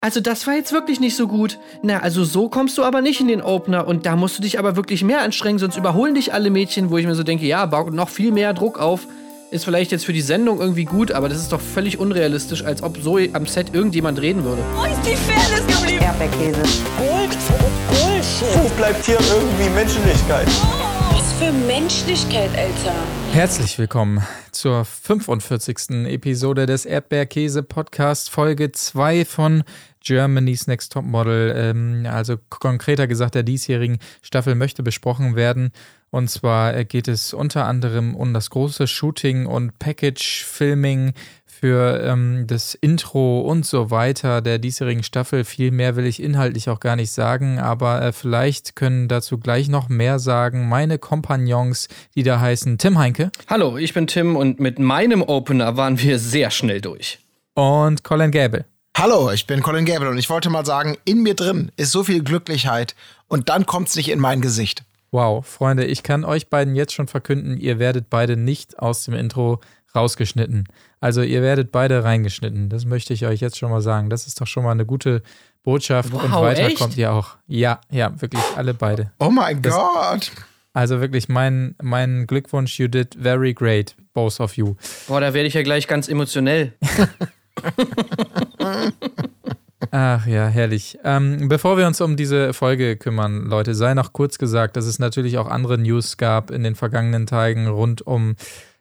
Also das war jetzt wirklich nicht so gut. Na, also so kommst du aber nicht in den Opener und da musst du dich aber wirklich mehr anstrengen, sonst überholen dich alle Mädchen, wo ich mir so denke, ja, baut noch viel mehr Druck auf. Ist vielleicht jetzt für die Sendung irgendwie gut, aber das ist doch völlig unrealistisch, als ob so am Set irgendjemand reden würde. Wo ist die Fairness geblieben? Erdbeerkäse. Gold, Bullshit. Wo bleibt hier irgendwie Menschlichkeit? Was für Menschlichkeit, Alter. Herzlich willkommen zur 45. Episode des Erdbeerkäse Podcast, Folge 2 von Germany's Next Topmodel. Ähm, also konkreter gesagt, der diesjährigen Staffel möchte besprochen werden. Und zwar äh, geht es unter anderem um das große Shooting und Package-Filming für ähm, das Intro und so weiter der diesjährigen Staffel. Viel mehr will ich inhaltlich auch gar nicht sagen, aber äh, vielleicht können dazu gleich noch mehr sagen meine Kompagnons, die da heißen Tim Heinke. Hallo, ich bin Tim und mit meinem Opener waren wir sehr schnell durch. Und Colin Gable. Hallo, ich bin Colin Gable und ich wollte mal sagen, in mir drin ist so viel Glücklichkeit und dann kommt's nicht in mein Gesicht. Wow, Freunde, ich kann euch beiden jetzt schon verkünden, ihr werdet beide nicht aus dem Intro rausgeschnitten. Also ihr werdet beide reingeschnitten. Das möchte ich euch jetzt schon mal sagen. Das ist doch schon mal eine gute Botschaft. Wow, und weiter echt? kommt ihr auch. Ja, ja, wirklich alle beide. Oh mein Das- Gott. Also wirklich mein, mein Glückwunsch, you did very great, both of you. Boah, da werde ich ja gleich ganz emotionell. Ach ja, herrlich. Ähm, bevor wir uns um diese Folge kümmern, Leute, sei noch kurz gesagt, dass es natürlich auch andere News gab in den vergangenen Tagen rund um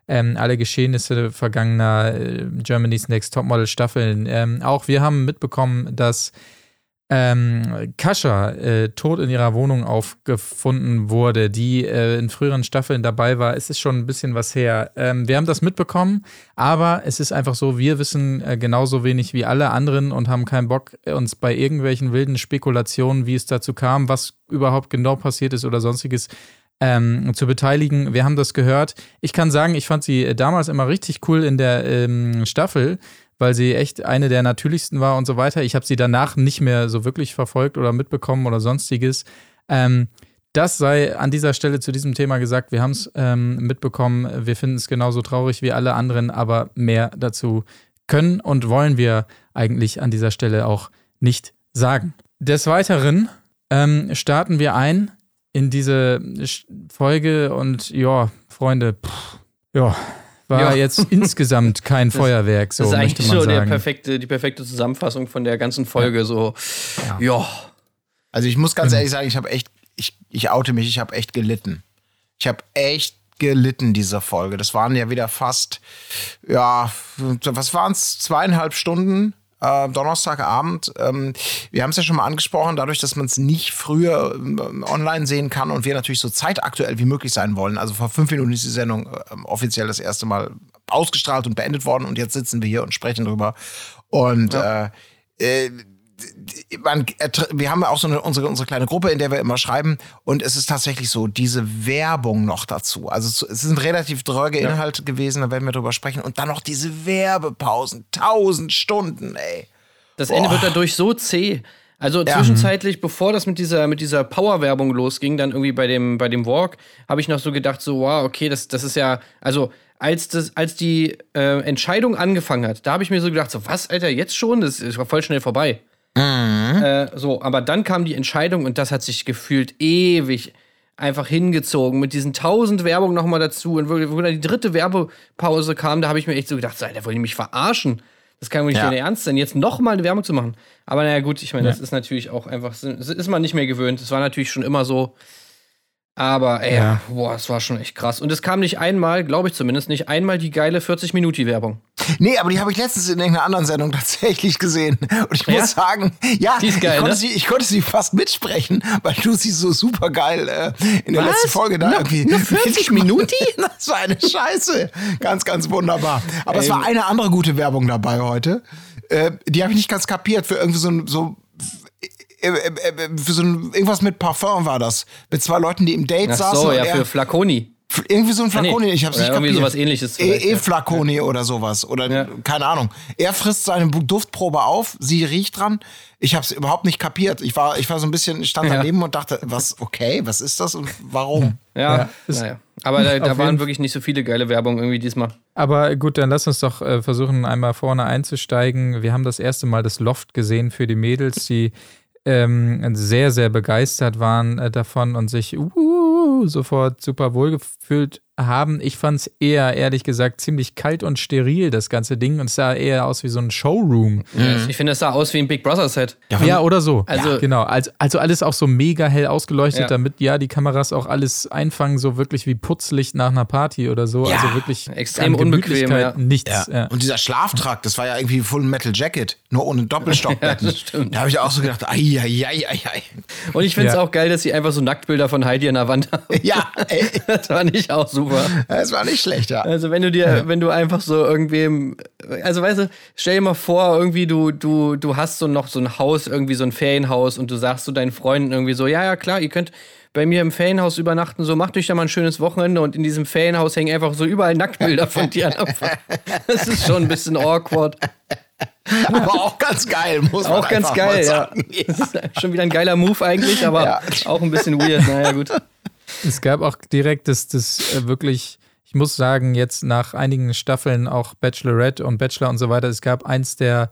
ähm, alle Geschehnisse vergangener äh, Germany's Next Topmodel Staffeln. Ähm, auch wir haben mitbekommen, dass ähm, Kascha äh, tot in ihrer Wohnung aufgefunden wurde, die äh, in früheren Staffeln dabei war. Es ist schon ein bisschen was her. Ähm, wir haben das mitbekommen, aber es ist einfach so, wir wissen äh, genauso wenig wie alle anderen und haben keinen Bock, uns bei irgendwelchen wilden Spekulationen, wie es dazu kam, was überhaupt genau passiert ist oder sonstiges, ähm, zu beteiligen. Wir haben das gehört. Ich kann sagen, ich fand sie äh, damals immer richtig cool in der ähm, Staffel, weil sie echt eine der natürlichsten war und so weiter. Ich habe sie danach nicht mehr so wirklich verfolgt oder mitbekommen oder sonstiges. Ähm, das sei an dieser Stelle zu diesem Thema gesagt. Wir haben es ähm, mitbekommen. Wir finden es genauso traurig wie alle anderen, aber mehr dazu können und wollen wir eigentlich an dieser Stelle auch nicht sagen. Des Weiteren ähm, starten wir ein in diese Folge und ja, Freunde, pff, ja, war Ja. jetzt insgesamt kein Feuerwerk, so das ist möchte eigentlich man so der sagen. perfekte, die perfekte Zusammenfassung von der ganzen Folge. So, ja. Also ich muss ganz ehrlich sagen, ich habe echt, ich, ich oute mich, ich habe echt gelitten. Ich habe echt gelitten, diese Folge. Das waren ja wieder fast, ja, was waren es, zweieinhalb Stunden äh, Donnerstagabend. Ähm, wir haben es ja schon mal angesprochen, dadurch, dass man es nicht früher ähm, online sehen kann und wir natürlich so zeitaktuell wie möglich sein wollen. Also vor fünf Minuten ist die Sendung ähm, offiziell das erste Mal ausgestrahlt und beendet worden und jetzt sitzen wir hier und sprechen drüber. Und äh, äh, man, wir haben ja auch so eine, unsere, unsere kleine Gruppe, in der wir immer schreiben. Und es ist tatsächlich so, diese Werbung noch dazu. Also es- sind relativ dröge Inhalte gewesen, da werden wir drüber sprechen. Und dann noch diese Werbepausen. Tausend Stunden, ey. Das Ende Boah. wird dadurch so zäh. Also zwischenzeitlich, bevor das mit dieser, mit dieser Power-Werbung losging, dann irgendwie bei dem, bei dem Walk, habe ich noch so gedacht, so, wow, okay, das, das ist ja, also als, das, als die äh, Entscheidung angefangen hat, da habe ich mir so gedacht, so, was, Alter, jetzt schon? Das, das war voll schnell vorbei. Äh, so, aber dann kam die Entscheidung und das hat sich gefühlt ewig einfach hingezogen mit diesen tausend Werbungen nochmal dazu. Und wo, wo dann die dritte Werbepause kam, da habe ich mir echt so gedacht, Alter, wollen die mich verarschen? Das kann wohl nicht Ja. Ernst sein, jetzt nochmal eine Werbung zu machen. Aber naja, gut, ich meine, das ist natürlich auch einfach, das ist man nicht mehr gewöhnt. Das war natürlich schon immer so. Aber ey, Ja. boah, es war schon echt krass. Und es kam nicht einmal, glaube ich zumindest, nicht einmal die geile 40-Minuten-Werbung. Nee, aber die habe ich letztens in irgendeiner anderen Sendung tatsächlich gesehen. Und ich Ja? muss sagen, ja, geil, ich, konnte ne? sie, ich konnte sie fast mitsprechen, weil du sie so super geil äh, in der Was? letzten Folge da Nur- irgendwie. nur 40 Minuten? Das war eine Scheiße. Ganz, ganz wunderbar. Aber es Ey. war eine andere gute Werbung dabei heute. Äh, die habe ich nicht ganz kapiert für irgendwie so ein. So, so ein, irgendwas mit Parfum war das. Mit zwei Leuten, die im Date Ach saßen. so, ja, er- für Flaconi. Irgendwie so ein Ah, nee. Flaconi, ich hab's Oder nicht irgendwie kapiert. sowas ähnliches vielleicht, E- ja. E-Flaconi oder sowas. Oder Ja. keine Ahnung. Er frisst seine Duftprobe auf, sie riecht dran. Ich hab's überhaupt nicht kapiert. Ich war, ich war so ein bisschen, ich stand Ja. daneben und dachte, was, okay, was ist das und warum? Ja, naja. Aber da, da waren wirklich nicht so viele geile Werbung irgendwie diesmal. Aber gut, dann lass uns doch äh, versuchen, einmal vorne einzusteigen. Wir haben das erste Mal das Loft gesehen für die Mädels, die ähm, sehr, sehr begeistert waren äh, davon und sich uh, sofort super wohl gefühlt haben. Ich fand es eher, ehrlich gesagt, ziemlich kalt und steril, das ganze Ding. Und es sah eher aus wie so ein Showroom. Ich finde, es sah aus wie ein Big Brother Set. Ja, oder so. Also- ja, genau. Also, also alles auch so mega hell ausgeleuchtet, Ja. damit ja die Kameras auch alles einfangen, so wirklich wie Putzlicht nach einer Party oder so. Ja, also wirklich extrem unbequem, ja. Nichts. Ja. Und dieser Schlaftrakt, das war ja irgendwie Full Metal Jacket, nur ohne Doppelstockbetten. Ja, das stimmt. Da habe ich auch so gedacht, ai, ai, ai, ai, ai. Und ich finde es Ja. auch geil, dass sie einfach so Nacktbilder von Heidi an der Wand haben. Ja, ey, Das fand ich auch super. das war nicht schlecht, ja. Also wenn du dir, wenn du einfach so irgendwem, also weißt du, stell dir mal vor, irgendwie du, du, du hast so noch so ein Haus, irgendwie so ein Ferienhaus und du sagst zu deinen Freunden irgendwie so, ja, ja, klar, ihr könnt bei mir im Ferienhaus übernachten, so macht euch da mal ein schönes Wochenende und in diesem Ferienhaus hängen einfach so überall Nacktbilder von dir an. Das ist schon ein bisschen awkward. Aber auch ganz geil, muss man Auch ganz geil, ja. sagen. Das ist schon wieder ein geiler Move eigentlich, aber Ja. auch ein bisschen weird. Naja, gut. Es gab auch direkt das, das äh, wirklich, ich muss sagen, jetzt nach einigen Staffeln auch Bachelorette und Bachelor und so weiter, es gab eins der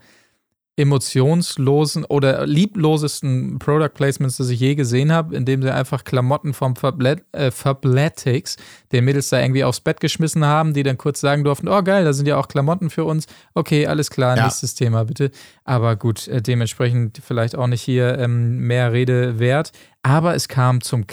emotionslosen oder lieblosesten Product Placements, das ich je gesehen habe, indem sie einfach Klamotten vom Fablet, äh, Fabletics den Mädels da irgendwie aufs Bett geschmissen haben, die dann kurz sagen durften, oh geil, da sind ja auch Klamotten für uns. Okay, alles klar, Ja. nächstes Thema bitte. Aber gut, äh, dementsprechend vielleicht auch nicht hier ähm, mehr Rede wert. Aber es kam zum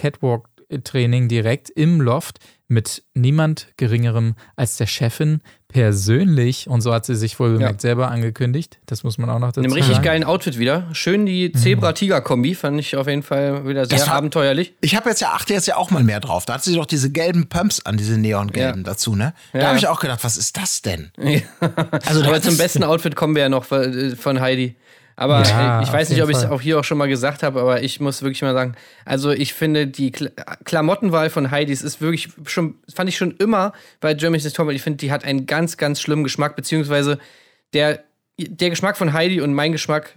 Catwalk-Training direkt im Loft mit niemand Geringerem als der Chefin persönlich. Und so hat sie sich wohl bemerkt selber angekündigt. Das muss man auch noch dazu In einem sagen. richtig geilen Outfit wieder. Schön die Zebra-Tiger-Kombi, fand ich auf jeden Fall wieder sehr war- abenteuerlich. Ich habe jetzt ja, achte jetzt ja auch mal mehr drauf. Da hat sie doch diese gelben Pumps an, diese neongelben Ja. dazu, ne? Da Ja. habe ich auch gedacht, was ist das denn? Also, Aber zum besten Outfit kommen wir ja noch von von Heidi. Aber Ja, ich weiß nicht, ob ich es auch hier auch schon mal gesagt habe, aber ich muss wirklich mal sagen, also ich finde die Kla Klamottenwahl von Heidis ist wirklich schon, fand ich schon immer bei Jeremy's Next Topmodel, ich finde, die hat einen ganz, ganz schlimmen Geschmack, beziehungsweise der, der Geschmack von Heidi und mein Geschmack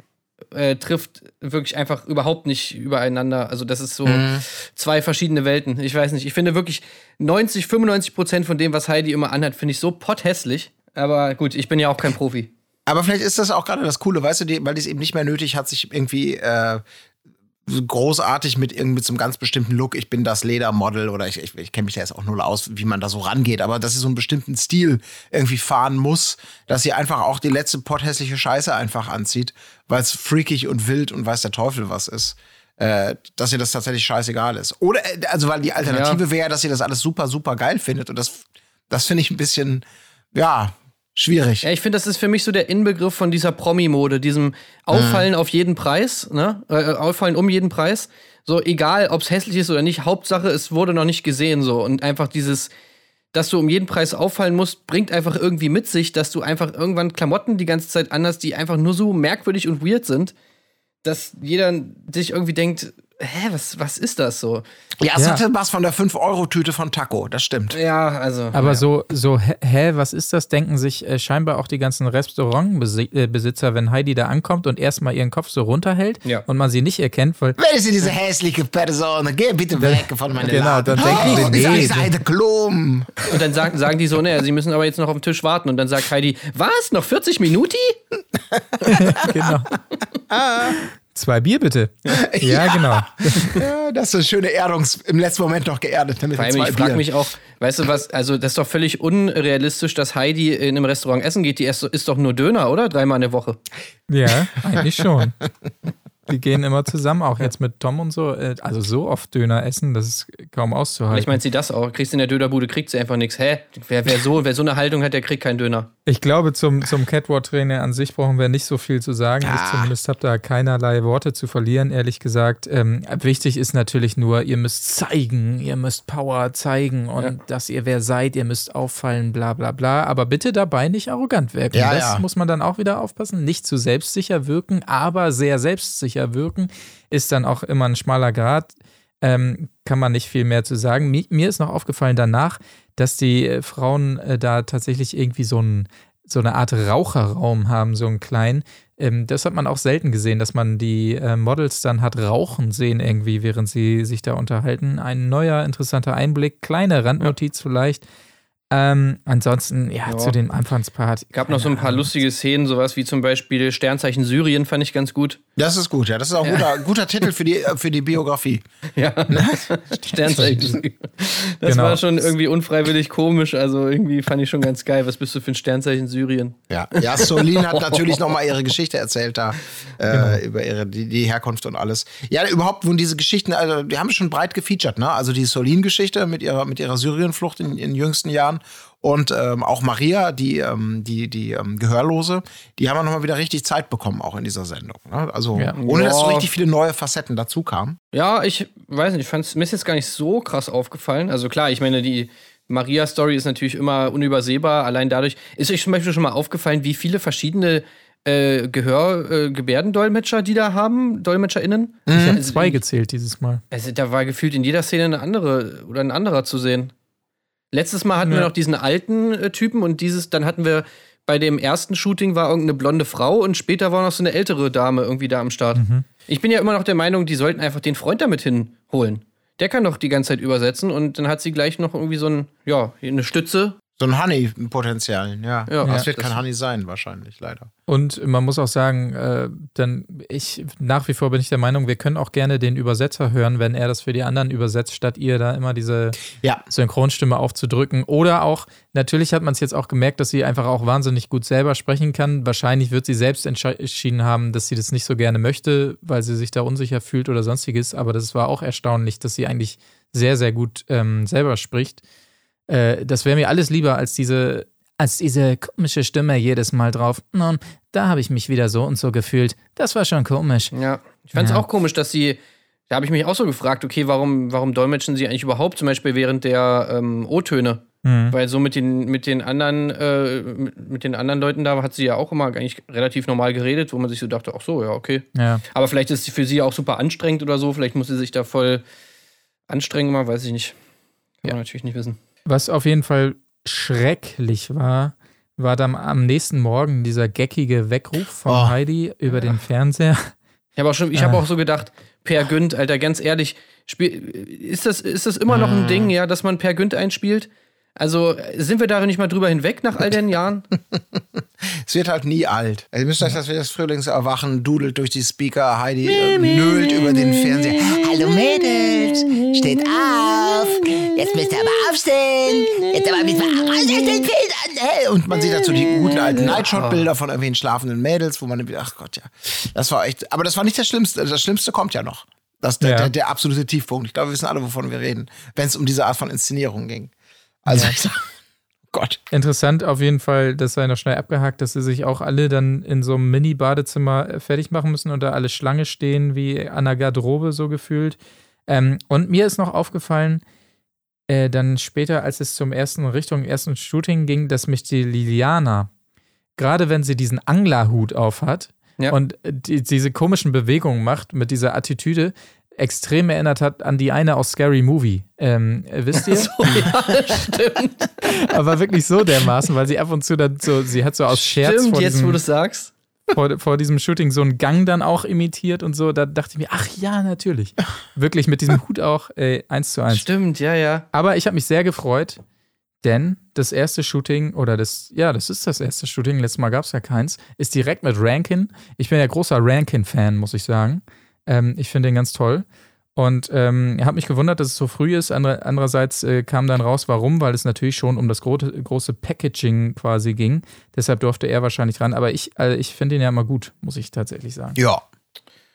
äh, trifft wirklich einfach überhaupt nicht übereinander. Also das ist so zwei verschiedene Welten. Ich weiß nicht. Ich finde wirklich 90, 95 Prozent von dem, was Heidi immer anhat, finde ich so potthässlich. Aber gut, ich bin ja auch kein Profi. Aber vielleicht ist das auch gerade das Coole, weißt du, die, weil die es eben nicht mehr nötig hat, sich irgendwie äh, großartig mit irgendwie so einem ganz bestimmten Look, ich bin das Ledermodel oder ich, ich, ich kenne mich da jetzt auch null aus, wie man da so rangeht, aber dass sie so einen bestimmten Stil irgendwie fahren muss, dass sie einfach auch die letzte potthässliche Scheiße einfach anzieht, weil es freakig und wild und weiß der Teufel was ist. Äh, dass ihr das tatsächlich scheißegal ist. Oder, äh, also, weil die Alternative wäre, dass ihr das alles super, super geil findet. Und das, das finde ich ein bisschen, ja, schwierig. Ja, ich finde, das ist für mich so der Inbegriff von dieser Promi-Mode, diesem Auffallen auf jeden Preis, ne? Äh, Auffallen um jeden Preis. So, egal, ob es hässlich ist oder nicht, Hauptsache, es wurde noch nicht gesehen, so. Und einfach dieses, dass du um jeden Preis auffallen musst, bringt einfach irgendwie mit sich, dass du einfach irgendwann Klamotten die ganze Zeit anders, die einfach nur so merkwürdig und weird sind, dass jeder sich irgendwie denkt, hä, was, was ist das so? Ja, es Ja. hatte was von der 5-Euro-Tüte von Taco, das stimmt. Ja, also. Aber ja. so, so, hä, was ist das? Denken sich äh, scheinbar auch die ganzen Restaurantbesitzer, wenn Heidi da ankommt und erstmal ihren Kopf so runterhält Ja. und man sie nicht erkennt, weil Wer ist denn diese hässliche Person? Geh bitte weg von meiner Genau, dann denken sie, oh, nee, Ist eine Klum. Und dann sagen, sagen die so, naja, sie müssen aber jetzt noch auf dem Tisch warten. Und dann sagt Heidi, was? Noch 40 Minuten? genau. Zwei Bier bitte. Ja, genau. Ja, das ist eine schöne Erdungs... Im letzten Moment noch geerdet. Mit Vor allem, zwei ich frage mich auch, weißt du was, also das ist doch völlig unrealistisch, dass Heidi in einem Restaurant essen geht. Die isst, isst doch nur Döner, oder? Dreimal in der Woche. Ja, eigentlich schon. Die gehen immer zusammen, auch jetzt mit Tom und so. Äh, Also so oft Döner essen, das ist kaum auszuhalten. Vielleicht meint sie das auch. Kriegst du in der Dönerbude, kriegt sie einfach nichts. Hä? Wer, wer, so, wer so eine Haltung hat, der kriegt keinen Döner. Ich glaube, zum, zum Catwalk-Trainer an sich brauchen wir nicht so viel zu sagen. Ich zumindest habe da keinerlei Worte zu verlieren, ehrlich gesagt. Ähm, wichtig ist natürlich nur, ihr müsst zeigen, ihr müsst Power zeigen und dass ihr wer seid, ihr müsst auffallen, bla bla bla. Aber bitte dabei nicht arrogant wirken. Ja, das ja. muss man dann auch wieder aufpassen. Nicht zu selbstsicher wirken, aber sehr selbstsicher wirken ist dann auch immer ein schmaler Grad. Ähm, kann man nicht viel mehr zu sagen. Mi mir ist noch aufgefallen danach, dass die äh, Frauen äh, da tatsächlich irgendwie so, ein, so eine Art Raucherraum haben, so einen kleinen. Ähm, das hat man auch selten gesehen, dass man die äh, Models dann hat rauchen sehen irgendwie, während sie sich da unterhalten. Ein neuer, interessanter Einblick, kleine Randnotiz ja. vielleicht. Ähm, ansonsten, ja, ja, zu dem Anfangspart. Gab noch so ein paar Ahnung. lustige Szenen, sowas wie zum Beispiel Sternzeichen Syrien, fand ich ganz gut. Das ist gut, ja. Das ist auch ein guter, guter Titel für die, für die Biografie. Ja, ne? Sternzeichen Syrien. Das genau. war schon irgendwie unfreiwillig komisch, also irgendwie fand ich schon ganz geil. Was bist du für ein Sternzeichen Syrien? Ja, ja Solin hat natürlich nochmal ihre Geschichte erzählt da, äh, genau. über ihre, die, die, Herkunft und alles. Ja, überhaupt wurden diese Geschichten, also die haben schon breit gefeatured, ne? Also die Solin-Geschichte mit ihrer, mit ihrer Syrienflucht in, in jüngsten Jahren und ähm, auch Maria, die, ähm, die, die ähm, Gehörlose, die haben wir nochmal wieder richtig Zeit bekommen, auch in dieser Sendung. Ne? Also ja. ohne dass so richtig viele neue Facetten dazu kamen. Ja, ich weiß nicht, ich fand mir ist jetzt gar nicht so krass aufgefallen. Also klar, ich meine, die Maria-Story ist natürlich immer unübersehbar. Allein dadurch ist euch zum Beispiel schon mal aufgefallen, wie viele verschiedene äh, Gehör-Gebärdendolmetscher, äh, die da haben, DolmetscherInnen. Ich habe zwei gezählt dieses Mal. Also da war gefühlt in jeder Szene eine andere oder ein anderer zu sehen. Letztes Mal hatten ja. wir noch diesen alten äh, Typen und dieses, dann hatten wir bei dem ersten Shooting war irgendeine blonde Frau und später war noch so eine ältere Dame irgendwie da am Start. Mhm. Ich bin ja immer noch der Meinung, die sollten einfach den Freund damit hinholen. Der kann doch die ganze Zeit übersetzen und dann hat sie gleich noch irgendwie so ein, ja, eine Stütze so ein Honey-Potenzial, ja. ja. Das wird das kein Honey sein, wahrscheinlich, leider. Und man muss auch sagen, äh, denn ich nach wie vor bin ich der Meinung, wir können auch gerne den Übersetzer hören, wenn er das für die anderen übersetzt, statt ihr da immer diese ja. Synchronstimme aufzudrücken. Oder auch, natürlich hat man es jetzt auch gemerkt, dass sie einfach auch wahnsinnig gut selber sprechen kann. Wahrscheinlich wird sie selbst entschieden haben, dass sie das nicht so gerne möchte, weil sie sich da unsicher fühlt oder sonstiges. Aber das war auch erstaunlich, dass sie eigentlich sehr, sehr gut ähm, selber spricht. Äh, das wäre mir alles lieber als diese, als diese komische Stimme jedes Mal drauf. Nun, da habe ich mich wieder so und so gefühlt. Das war schon komisch. Ja, ich fand es ja. auch komisch, dass sie. Da habe ich mich auch so gefragt, okay, warum, warum dolmetschen sie eigentlich überhaupt, zum Beispiel während der ähm, O-Töne? Mhm. Weil so mit den, mit den anderen, äh, mit den anderen Leuten da hat sie ja auch immer eigentlich relativ normal geredet, wo man sich so dachte, ach so, ja, okay. Ja. Aber vielleicht ist sie für sie auch super anstrengend oder so, vielleicht muss sie sich da voll anstrengen, mal weiß ich nicht. Kann ja. man natürlich nicht wissen. Was auf jeden Fall schrecklich war, war dann am nächsten Morgen dieser geckige Weckruf von oh. Heidi über den Fernseher. Ich habe auch, schon, ich hab ah. auch so gedacht, Per Günd, Alter, ganz ehrlich, ist, das, ist das immer noch ein ah. Ding, ja, dass man Per Günd einspielt? Also sind wir da nicht mal drüber hinweg nach all den Jahren? es wird halt nie alt. Also, ihr müsst euch das, das Frühlingserwachen dudelt durch die Speaker, Heidi äh, nölt über den Fernseher. Hallo Mädels, steht auf. Jetzt müsst ihr aber aufstehen. Jetzt aber raus den Federn. Und man sieht dazu die guten alten Nightshot-Bilder von irgendwelchen schlafenden Mädels, wo man dann wieder, ach Gott, ja. Das war echt, aber das war nicht das Schlimmste. Das Schlimmste kommt ja noch. Das ist der, ja. der, der absolute Tiefpunkt. Ich glaube, wir wissen alle, wovon wir reden, wenn es um diese Art von Inszenierung ging. Also, ja. Gott. Interessant auf jeden Fall, das sei noch schnell abgehakt, dass sie sich auch alle dann in so einem Mini-Badezimmer äh, fertig machen müssen und da alle Schlange stehen, wie an der Garderobe so gefühlt. Ähm, und mir ist noch aufgefallen, äh, dann später, als es zum ersten Richtung ersten Shooting ging, dass mich die Liliana, gerade wenn sie diesen Anglerhut aufhat ja. und die, diese komischen Bewegungen macht mit dieser Attitüde, extrem erinnert hat an die eine aus Scary Movie. Ähm, wisst ihr? So, ja, stimmt. Aber wirklich so dermaßen, weil sie ab und zu dann so, sie hat so aus Scherz stimmt, vor jetzt, diesem, wo du sagst. Vor, vor, diesem Shooting so einen Gang dann auch imitiert und so. Da dachte ich mir, ach ja, natürlich. Wirklich mit diesem Hut auch äh, eins zu eins. Stimmt, ja, ja. Aber ich habe mich sehr gefreut, denn das erste Shooting, oder das, ja, das ist das erste Shooting, letztes Mal gab es ja keins, ist direkt mit Rankin. Ich bin ja großer Rankin-Fan, muss ich sagen. Ähm, ich finde den ganz toll. Und ähm, habe mich gewundert, dass es so früh ist. Andere, andererseits äh, kam dann raus, warum, weil es natürlich schon um das gro große Packaging quasi ging. Deshalb durfte er wahrscheinlich ran. Aber ich, also ich finde ihn ja immer gut, muss ich tatsächlich sagen. Ja,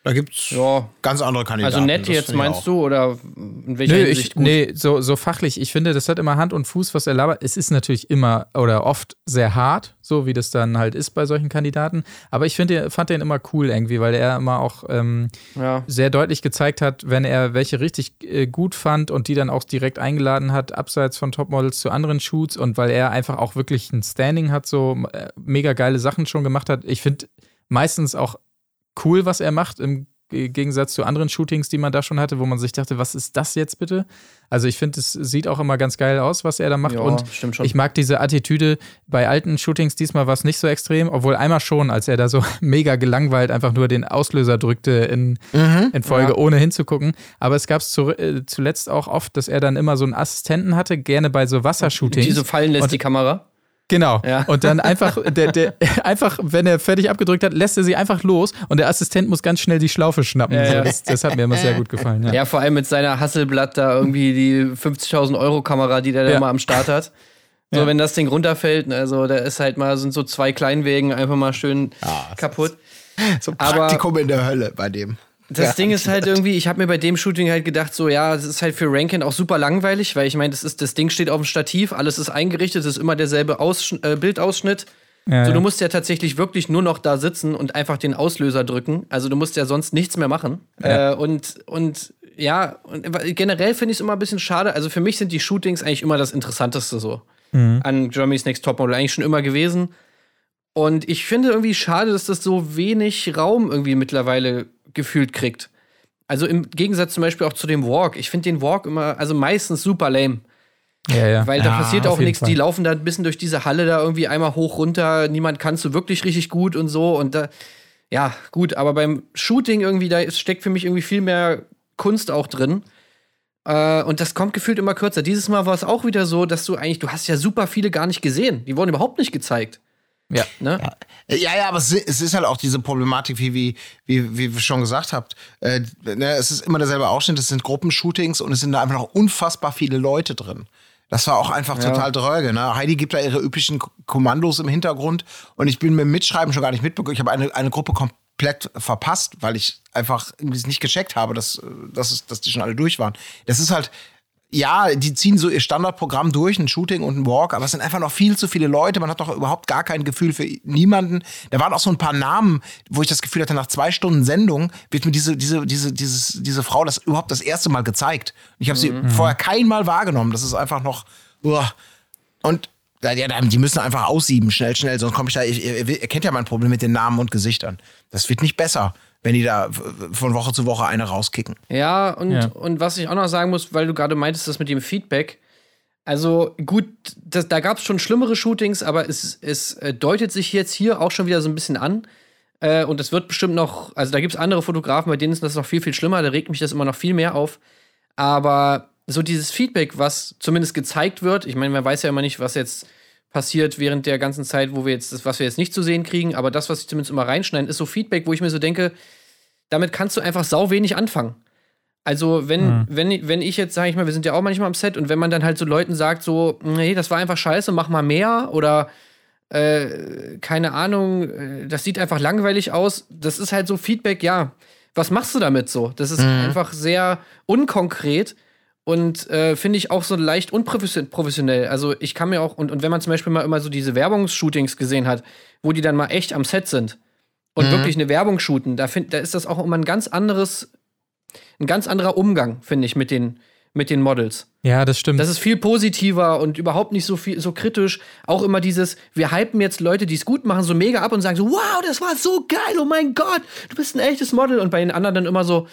da gibt es ja. ganz andere Kandidaten. Also nett jetzt meinst du oder in welcher Nö, Hinsicht ich, gut? Nee, so, so fachlich. Ich finde, das hat immer Hand und Fuß, was er labert. Es ist natürlich immer oder oft sehr hart, so wie das dann halt ist bei solchen Kandidaten. Aber ich finde, fand den immer cool irgendwie, weil er immer auch ähm, ja. sehr deutlich gezeigt hat, wenn er welche richtig äh, gut fand und die dann auch direkt eingeladen hat, abseits von Topmodels zu anderen Shoots und weil er einfach auch wirklich ein Standing hat, so äh, mega geile Sachen schon gemacht hat. Ich finde meistens auch cool, was er macht, im Gegensatz zu anderen Shootings, die man da schon hatte, wo man sich dachte, was ist das jetzt bitte? Also ich finde, es sieht auch immer ganz geil aus, was er da macht. Ja, und stimmt schon. ich mag diese Attitüde bei alten Shootings. Diesmal war es nicht so extrem, obwohl einmal schon, als er da so mega gelangweilt einfach nur den Auslöser drückte in, in Folge, Ja. ohne hinzugucken. Aber es gab es zu, äh, zuletzt auch oft, dass er dann immer so einen Assistenten hatte, gerne bei so Wassershootings. Die so fallen lässt, Und- die Kamera. Genau. Ja. Und dann einfach, der, der, einfach, wenn er fertig abgedrückt hat, lässt er sie einfach los und der Assistent muss ganz schnell die Schlaufe schnappen. Ja, so, ja. das, das hat mir immer sehr gut gefallen. Ja. Vor allem mit seiner Hasselblatt da irgendwie die 50.000 Euro Kamera, die der da mal am Start hat. So, wenn das Ding runterfällt, also da ist halt mal, sind so zwei Kleinwegen einfach mal schön kaputt. So ein Aber- Praktikum in der Hölle bei dem. Das Ja. Ding ist halt irgendwie, ich habe mir bei dem Shooting halt gedacht, so ja, es ist halt für Rankin auch super langweilig, weil ich meine, das, ist- das Ding steht auf dem Stativ, alles ist eingerichtet, es ist immer derselbe Aussch äh, Bildausschnitt. Ja, so, du musst ja tatsächlich wirklich nur noch da sitzen und einfach den Auslöser drücken. Also du musst ja sonst nichts mehr machen. Äh, und, und ja, und generell finde ich es immer ein bisschen schade. Also für mich sind die Shootings eigentlich immer das Interessanteste so Mhm. an Germany's Next Topmodel. Eigentlich schon immer gewesen. Und ich finde irgendwie schade, dass das so wenig Raum irgendwie mittlerweile gefühlt kriegt. Also im Gegensatz zum Beispiel auch zu dem Walk. Ich finde den Walk immer, also meistens super lame. ja, ja. Weil da Ja, passiert auch nichts. Fall. Die laufen da ein bisschen durch diese Halle da irgendwie einmal hoch runter. Niemand kannst du wirklich richtig gut und so. Und da, ja, gut, aber beim Shooting irgendwie, da ist- steckt für mich irgendwie viel mehr Kunst auch drin. Äh, und das kommt gefühlt immer kürzer. Dieses Mal war es auch wieder so, dass du eigentlich, du hast ja super viele gar nicht gesehen. Die wurden überhaupt nicht gezeigt. Ja. Ne? Ja, ja, aber es ist halt auch diese Problematik, wie, wie, wie, wie ihr schon gesagt habt. Äh, ne, es ist immer derselbe Ausschnitt, es sind Gruppenshootings und es sind da einfach noch unfassbar viele Leute drin. Das war auch einfach total dröge. Ne? Heidi gibt da ihre üblichen Kommandos im Hintergrund und ich bin mit dem Mitschreiben schon gar nicht mitbekommen. Ich habe eine, eine Gruppe komplett verpasst, weil ich einfach irgendwie nicht gecheckt habe, dass, äh, dass, es, dass die schon alle durch waren. Das ist halt, ja, die ziehen so ihr Standardprogramm durch, ein Shooting und ein Walk, aber es sind einfach noch viel zu viele Leute. Man hat doch überhaupt gar kein Gefühl für niemanden. Da waren auch so ein paar Namen, wo ich das Gefühl hatte, nach zwei Stunden Sendung wird mir diese, diese, diese, dieses, diese Frau das überhaupt das erste Mal gezeigt. Ich habe sie vorher kein Mal wahrgenommen. Das ist einfach noch. Uah. Und die müssen einfach aussieben, schnell, schnell, sonst komme ich da. Ich, ihr, ihr kennt ja mein Problem mit den Namen und Gesichtern. Das wird nicht besser, wenn die da von Woche zu Woche eine rauskicken. Ja, und, Ja. und was ich auch noch sagen muss, weil du gerade meintest, das mit dem Feedback. Also gut, das, da gab es schon schlimmere Shootings, aber es, es äh, deutet sich jetzt hier auch schon wieder so ein bisschen an. Äh, und es wird bestimmt noch, also da gibt es andere Fotografen, bei denen ist das noch viel, viel schlimmer, da regt mich das immer noch viel mehr auf. Aber so dieses Feedback, was zumindest gezeigt wird, ich meine, man weiß ja immer nicht, was jetzt passiert während der ganzen Zeit, wo wir jetzt, das, was wir jetzt nicht zu sehen kriegen, aber das, was sie zumindest immer reinschneiden, ist so Feedback, wo ich mir so denke, damit kannst du einfach sau wenig anfangen. Also, wenn, wenn, wenn ich jetzt, sage ich mal, wir sind ja auch manchmal am Set und wenn man dann halt so Leuten sagt, so, nee, das war einfach scheiße, mach mal mehr oder äh, keine Ahnung, äh, das sieht einfach langweilig aus, das ist halt so Feedback, ja, was machst du damit so? Das ist einfach sehr unkonkret und äh, finde ich auch so leicht unprofessionell. Also, ich kann mir auch, und, und wenn man zum Beispiel mal immer so diese Werbungsshootings gesehen hat, wo die dann mal echt am Set sind und wirklich eine Werbung shooten, da, find, da ist das auch immer ein ganz anderes ein ganz anderer Umgang, finde ich, mit den, mit den Models. ja, das stimmt. Das ist viel positiver und überhaupt nicht so viel so kritisch. Auch immer dieses, wir hypen jetzt Leute, die es gut machen, so mega ab und sagen so, wow, das war so geil, oh mein Gott, du bist ein echtes Model. Und bei den anderen dann immer so,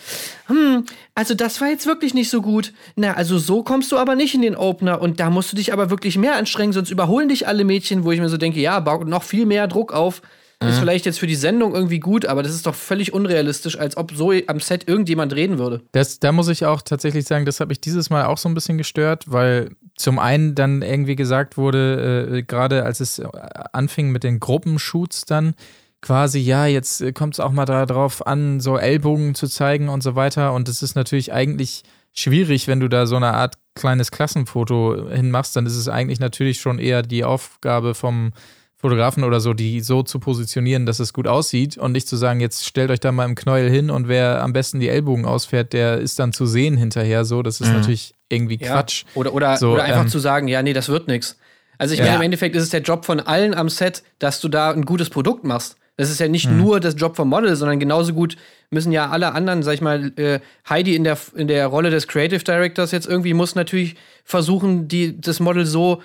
hm, also das war jetzt wirklich nicht so gut. Na, also so kommst du aber nicht in den Opener und da musst du dich aber wirklich mehr anstrengen, sonst überholen dich alle Mädchen, wo ich mir so denke, ja, baut noch viel mehr Druck auf. Ist vielleicht jetzt für die Sendung irgendwie gut, aber das ist doch völlig unrealistisch, als ob so am Set irgendjemand reden würde. Das, da muss ich auch tatsächlich sagen, das habe ich dieses Mal auch so ein bisschen gestört, weil zum einen dann irgendwie gesagt wurde, äh, gerade als es äh, anfing mit den Gruppenshoots dann, quasi, ja, jetzt äh, kommt es auch mal darauf an, so Ellbogen zu zeigen und so weiter. Und es ist natürlich eigentlich schwierig, wenn du da so eine Art kleines Klassenfoto hinmachst, dann ist es eigentlich natürlich schon eher die Aufgabe vom Fotografen oder so, die so zu positionieren, dass es gut aussieht und nicht zu sagen, jetzt stellt euch da mal im Knäuel hin und wer am besten die Ellbogen ausfährt, der ist dann zu sehen hinterher so. Das ist natürlich irgendwie Quatsch. Oder, oder, So, oder einfach ähm, zu sagen, ja, nee, das wird nichts. Also ich Ja. meine, im Endeffekt ist es der Job von allen am Set, dass du da ein gutes Produkt machst. Das ist ja nicht Hm. nur das Job vom Model, sondern genauso gut müssen ja alle anderen, sag ich mal, äh, Heidi in der, in der Rolle des Creative Directors jetzt irgendwie muss natürlich versuchen, die, das Model so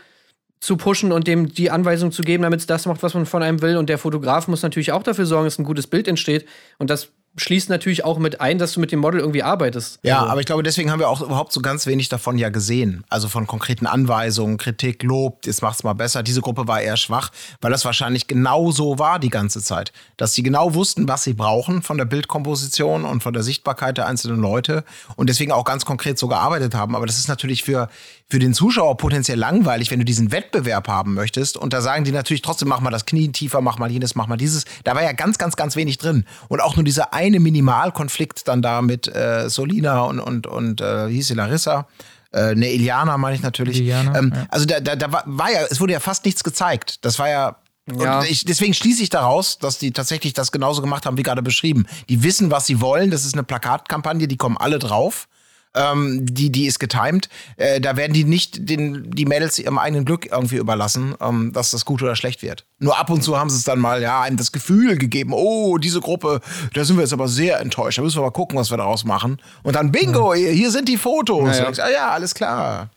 zu pushen und dem die Anweisung zu geben, damit es das macht, was man von einem will. Und der Fotograf muss natürlich auch dafür sorgen, dass ein gutes Bild entsteht. Und das schließt natürlich auch mit ein, dass du mit dem Model irgendwie arbeitest. Ja, also. aber ich glaube, deswegen haben wir auch überhaupt so ganz wenig davon ja gesehen. Also von konkreten Anweisungen, Kritik, Lob, jetzt macht's mal besser. Diese Gruppe war eher schwach, weil das wahrscheinlich genau so war die ganze Zeit. Dass sie genau wussten, was sie brauchen von der Bildkomposition und von der Sichtbarkeit der einzelnen Leute und deswegen auch ganz konkret so gearbeitet haben. Aber das ist natürlich für, für den Zuschauer potenziell langweilig, wenn du diesen Wettbewerb haben möchtest. Und da sagen die natürlich trotzdem, mach mal das Knie tiefer, mach mal jenes, mach mal dieses. Da war ja ganz, ganz, ganz wenig drin. Und auch nur dieser eine Minimalkonflikt dann da mit äh, Solina und, und, und äh, wie hieß sie, Larissa. Äh, ne, Iliana meine ich natürlich. Iliana, ähm, ja. Also da, da, da war, war ja, es wurde ja fast nichts gezeigt. Das war ja. Ja. Und ich, deswegen schließe ich daraus, dass die tatsächlich das genauso gemacht haben, wie gerade beschrieben. Die wissen, was sie wollen. Das ist eine Plakatkampagne, die kommen alle drauf. Ähm, die, die ist getimed. Äh, da werden die nicht den, die Mädels ihrem eigenen Glück irgendwie überlassen, ähm, dass das gut oder schlecht wird. Nur ab und zu haben sie es dann mal, ja, einem das Gefühl gegeben, oh, diese Gruppe, da sind wir jetzt aber sehr enttäuscht. Da müssen wir mal gucken, was wir daraus machen. Und dann, bingo, hier, hier sind die Fotos. Ja, ja. Und du denkst, ah ja, alles klar.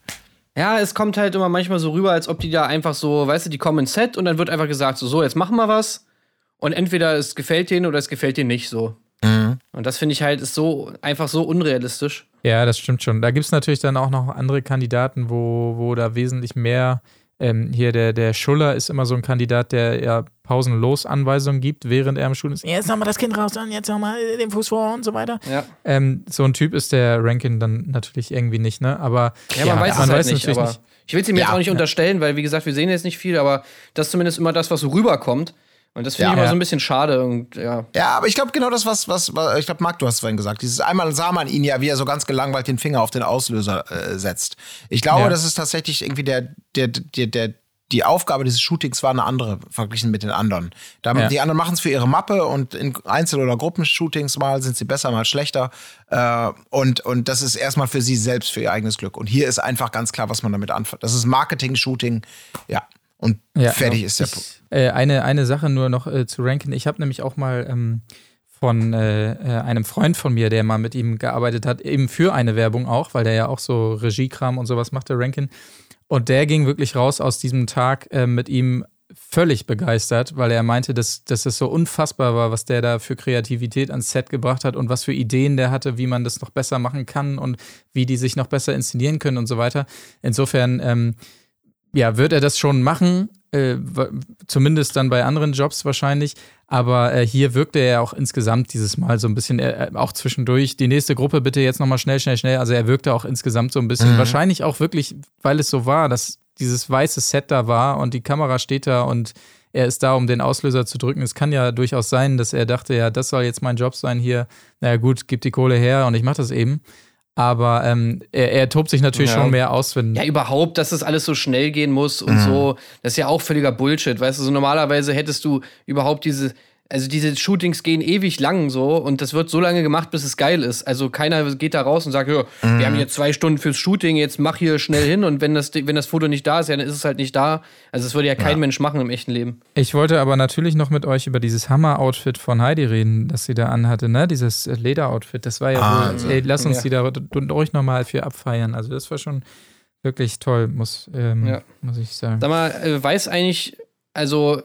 Ja, es kommt halt immer manchmal so rüber, als ob die da einfach so, weißt du, die kommen ins Set und dann wird einfach gesagt, so, so, jetzt machen wir was. Und entweder es gefällt denen oder es gefällt denen nicht so. Und das finde ich halt ist so einfach so unrealistisch. Ja, das stimmt schon. Da gibt es natürlich dann auch noch andere Kandidaten, wo, wo da wesentlich mehr. Ähm, hier der, der Schuller ist immer so ein Kandidat, der ja pausenlos Anweisungen gibt, während er im Schulen ist. Jetzt nochmal das Kind raus und jetzt nochmal den Fuß vor und so weiter. Ja. Ähm, so ein Typ ist der Rankin dann natürlich irgendwie nicht, ne? Aber Ja, man weiß es man halt weiß nicht, natürlich aber nicht. ich will es ihm jetzt Ja. auch nicht unterstellen, weil wie gesagt, wir sehen jetzt nicht viel, aber das ist zumindest immer das, was so rüberkommt. Und das finde Ja. ich immer Ja. so ein bisschen schade und ja. Ja, aber ich glaube genau das, was, was, was ich glaube, Marc, du hast es vorhin gesagt. Dieses einmal sah man ihn ja, wie er so ganz gelangweilt den Finger auf den Auslöser äh, setzt. Ich glaube, Ja. das ist tatsächlich irgendwie der, der, der, der, die Aufgabe dieses Shootings war eine andere verglichen mit den anderen. Da, Ja. Die anderen machen es für ihre Mappe und in Einzel- oder Gruppenshootings mal sind sie besser, mal schlechter. Äh, und, und das ist erstmal für sie selbst, für ihr eigenes Glück. Und hier ist einfach ganz klar, was man damit anfängt. Das ist Marketing-Shooting. Ja. Und Ja, fertig genau. ist der ich, äh, eine, eine Sache nur noch äh, zu Rankin. Ich habe nämlich auch mal ähm, von äh, äh, einem Freund von mir, der mal mit ihm gearbeitet hat, eben für eine Werbung auch, weil der ja auch so Regiekram und sowas macht, der Rankin. Und der ging wirklich raus aus diesem Tag äh, mit ihm völlig begeistert, weil er meinte, dass, dass es so unfassbar war, was der da für Kreativität ans Set gebracht hat und was für Ideen der hatte, wie man das noch besser machen kann und wie die sich noch besser inszenieren können und so weiter. Insofern, ähm, ja, wird er das schon machen, äh, zumindest dann bei anderen Jobs wahrscheinlich. Aber äh, hier wirkte er auch insgesamt dieses Mal so ein bisschen, äh, auch zwischendurch, die nächste Gruppe bitte jetzt nochmal schnell, schnell, schnell. Also er wirkte auch insgesamt so ein bisschen, wahrscheinlich auch wirklich, weil es so war, dass dieses weiße Set da war und die Kamera steht da und er ist da, um den Auslöser zu drücken. Es kann ja durchaus sein, dass er dachte, ja, das soll jetzt mein Job sein hier. Na ja, gut, gib die Kohle her und ich mach das eben. Aber ähm, er, er tobt sich natürlich Ja. schon mehr aus, wenn. Ja, überhaupt, dass das alles so schnell gehen muss und so, das ist ja auch völliger Bullshit. Weißt du, so normalerweise hättest du überhaupt diese, also diese Shootings gehen ewig lang so und das wird so lange gemacht, bis es geil ist. Also keiner geht da raus und sagt, ja, wir haben jetzt zwei Stunden fürs Shooting, jetzt mach hier schnell hin und wenn das, wenn das Foto nicht da ist, ja, dann ist es halt nicht da. Also das würde ja kein Mensch machen im echten Leben. Ich wollte aber natürlich noch mit euch über dieses Hammer-Outfit von Heidi reden, das sie da anhatte, ne? Dieses Leder-Outfit. Das war ja Ah, wohl, ey, lass uns ja. die da ruhig nochmal für abfeiern. Also das war schon wirklich toll, muss, ähm, Ja. muss ich sagen. Sag mal, äh, weiß eigentlich, also,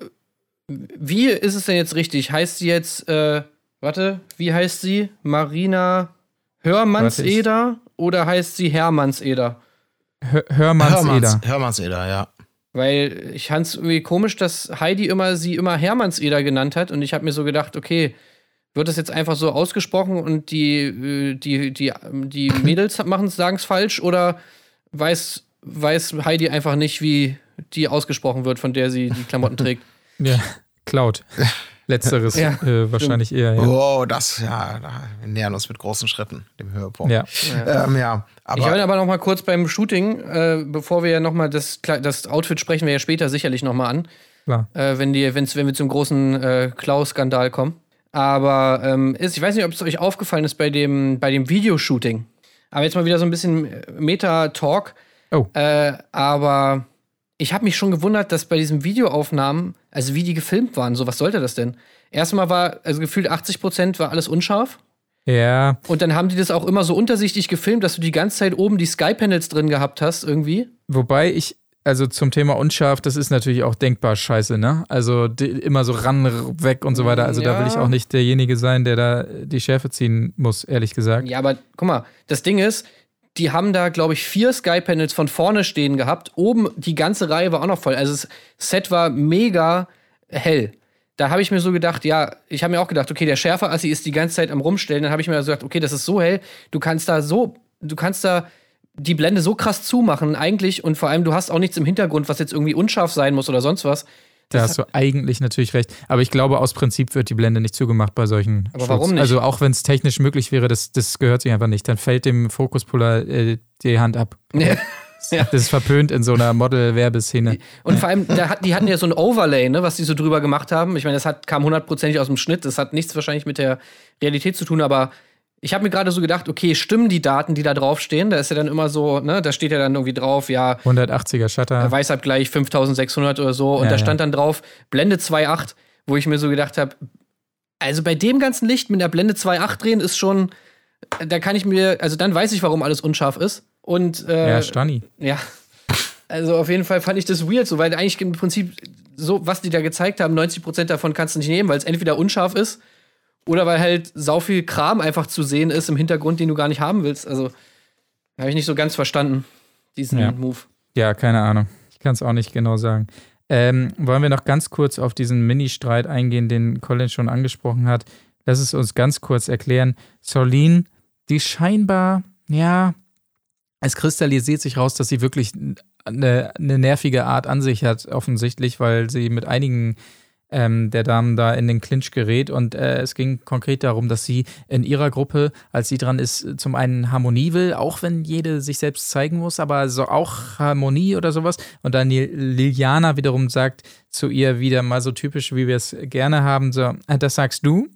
wie ist es denn jetzt richtig? Heißt sie jetzt, äh, warte, wie heißt sie? Marina Hörmannseder oder heißt sie Hermannseder? Hör, Hörmanns Hörmanns, Eder. Hörmannseder, ja. Weil ich fand es irgendwie komisch, dass Heidi immer sie immer Hermannseder genannt hat und ich habe mir so gedacht, okay, wird das jetzt einfach so ausgesprochen und die, äh, die, die, die Mädels machen es, sagen es falsch oder weiß, weiß Heidi einfach nicht, wie die ausgesprochen wird, von der sie die Klamotten trägt? Ja, Cloud. Letzteres Ja, äh, wahrscheinlich eher, ja. Oh, das, ja, da, wir nähern uns mit großen Schritten, dem Höhepunkt. Ja. Ähm, ja. ich wollte Aber aber noch mal kurz beim Shooting, äh, bevor wir ja noch mal das, das Outfit sprechen wir ja später sicherlich noch mal an, Klar. äh, wenn, die, wenn's, wenn wir zum großen äh, Klaus-Skandal kommen. Aber ähm, ist, ich weiß nicht, ob es euch aufgefallen ist bei dem, bei dem Videoshooting. Aber jetzt mal wieder so ein bisschen Meta-Talk. Oh. Äh, aber ich habe mich schon gewundert, dass bei diesen Videoaufnahmen, also wie die gefilmt waren, so was sollte das denn? Erstmal war, also gefühlt 80% war alles unscharf. Ja, Und dann haben die das auch immer so untersichtig gefilmt, dass du die ganze Zeit oben die Sky-Panels drin gehabt hast, irgendwie. wobei ich, also zum Thema unscharf, das ist natürlich auch denkbar scheiße, ne? Also die, immer so ran, weg und so weiter. Also Ja. da will ich auch nicht derjenige sein, der da die Schärfe ziehen muss, ehrlich gesagt. Ja, aber guck mal, das Ding ist, die haben da, glaube ich, vier Sky-Panels von vorne stehen gehabt. Oben die ganze Reihe war auch noch voll. Also das Set war mega hell. Da habe ich mir so gedacht, ja, ich habe mir auch gedacht, okay, der Schärfer-Assi ist die ganze Zeit am Rumstellen. Dann habe ich mir so gedacht, okay, das ist so hell, du kannst da so, du kannst da die Blende so krass zumachen eigentlich und vor allem, du hast auch nichts im Hintergrund, was jetzt irgendwie unscharf sein muss oder sonst was. Da hast du eigentlich natürlich recht. Aber ich glaube, aus Prinzip wird die Blende nicht zugemacht bei solchen. Aber warum nicht? Also auch wenn es technisch möglich wäre, das, das gehört sich einfach nicht. Dann fällt dem Fokuspuller äh, die Hand ab. Ja. Ja. Das ist verpönt in so einer Model-Werbeszene. Und vor allem, da hat, die hatten ja so ein Overlay, ne, was die so drüber gemacht haben. Ich meine, das hat, kam hundertprozentig aus dem Schnitt. Das hat nichts wahrscheinlich mit der Realität zu tun, aber ich habe mir gerade so gedacht, okay, stimmen die Daten, die da draufstehen? Da ist ja dann immer so, ne, da steht ja dann irgendwie drauf, ja, 180er Shutter. Weißabgleich 5600 oder so. Und Ja, da ja. stand dann drauf, Blende 2.8, wo ich mir so gedacht habe, also bei dem ganzen Licht mit der Blende 2.8 drehen ist schon, da kann ich mir, also dann weiß ich, warum alles unscharf ist. Und äh, ja, Stani. ja. Also auf jeden Fall fand ich das weird, so, weil eigentlich im Prinzip so, was die da gezeigt haben, 90% davon kannst du nicht nehmen, weil es entweder unscharf ist oder weil halt sau viel Kram einfach zu sehen ist im Hintergrund, den du gar nicht haben willst. Also habe ich nicht so ganz verstanden, diesen Ja. Move. Ja, keine Ahnung. Ich kann es auch nicht genau sagen. Ähm, wollen wir noch ganz kurz auf diesen Mini-Streit eingehen, den Colin schon angesprochen hat? Lass es uns ganz kurz erklären. Solin, die scheinbar, ja, es kristallisiert sich raus, dass sie wirklich eine, eine nervige Art an sich hat, offensichtlich, weil sie mit einigen ähm, der Damen da in den Clinch gerät. Und äh, es ging konkret darum, dass sie in ihrer Gruppe, als sie dran ist, zum einen Harmonie will, auch wenn jede sich selbst zeigen muss, aber so auch Harmonie oder sowas. Und dann Liliana wiederum sagt zu ihr wieder mal so typisch, wie wir es gerne haben, so, "Ah, das sagst du.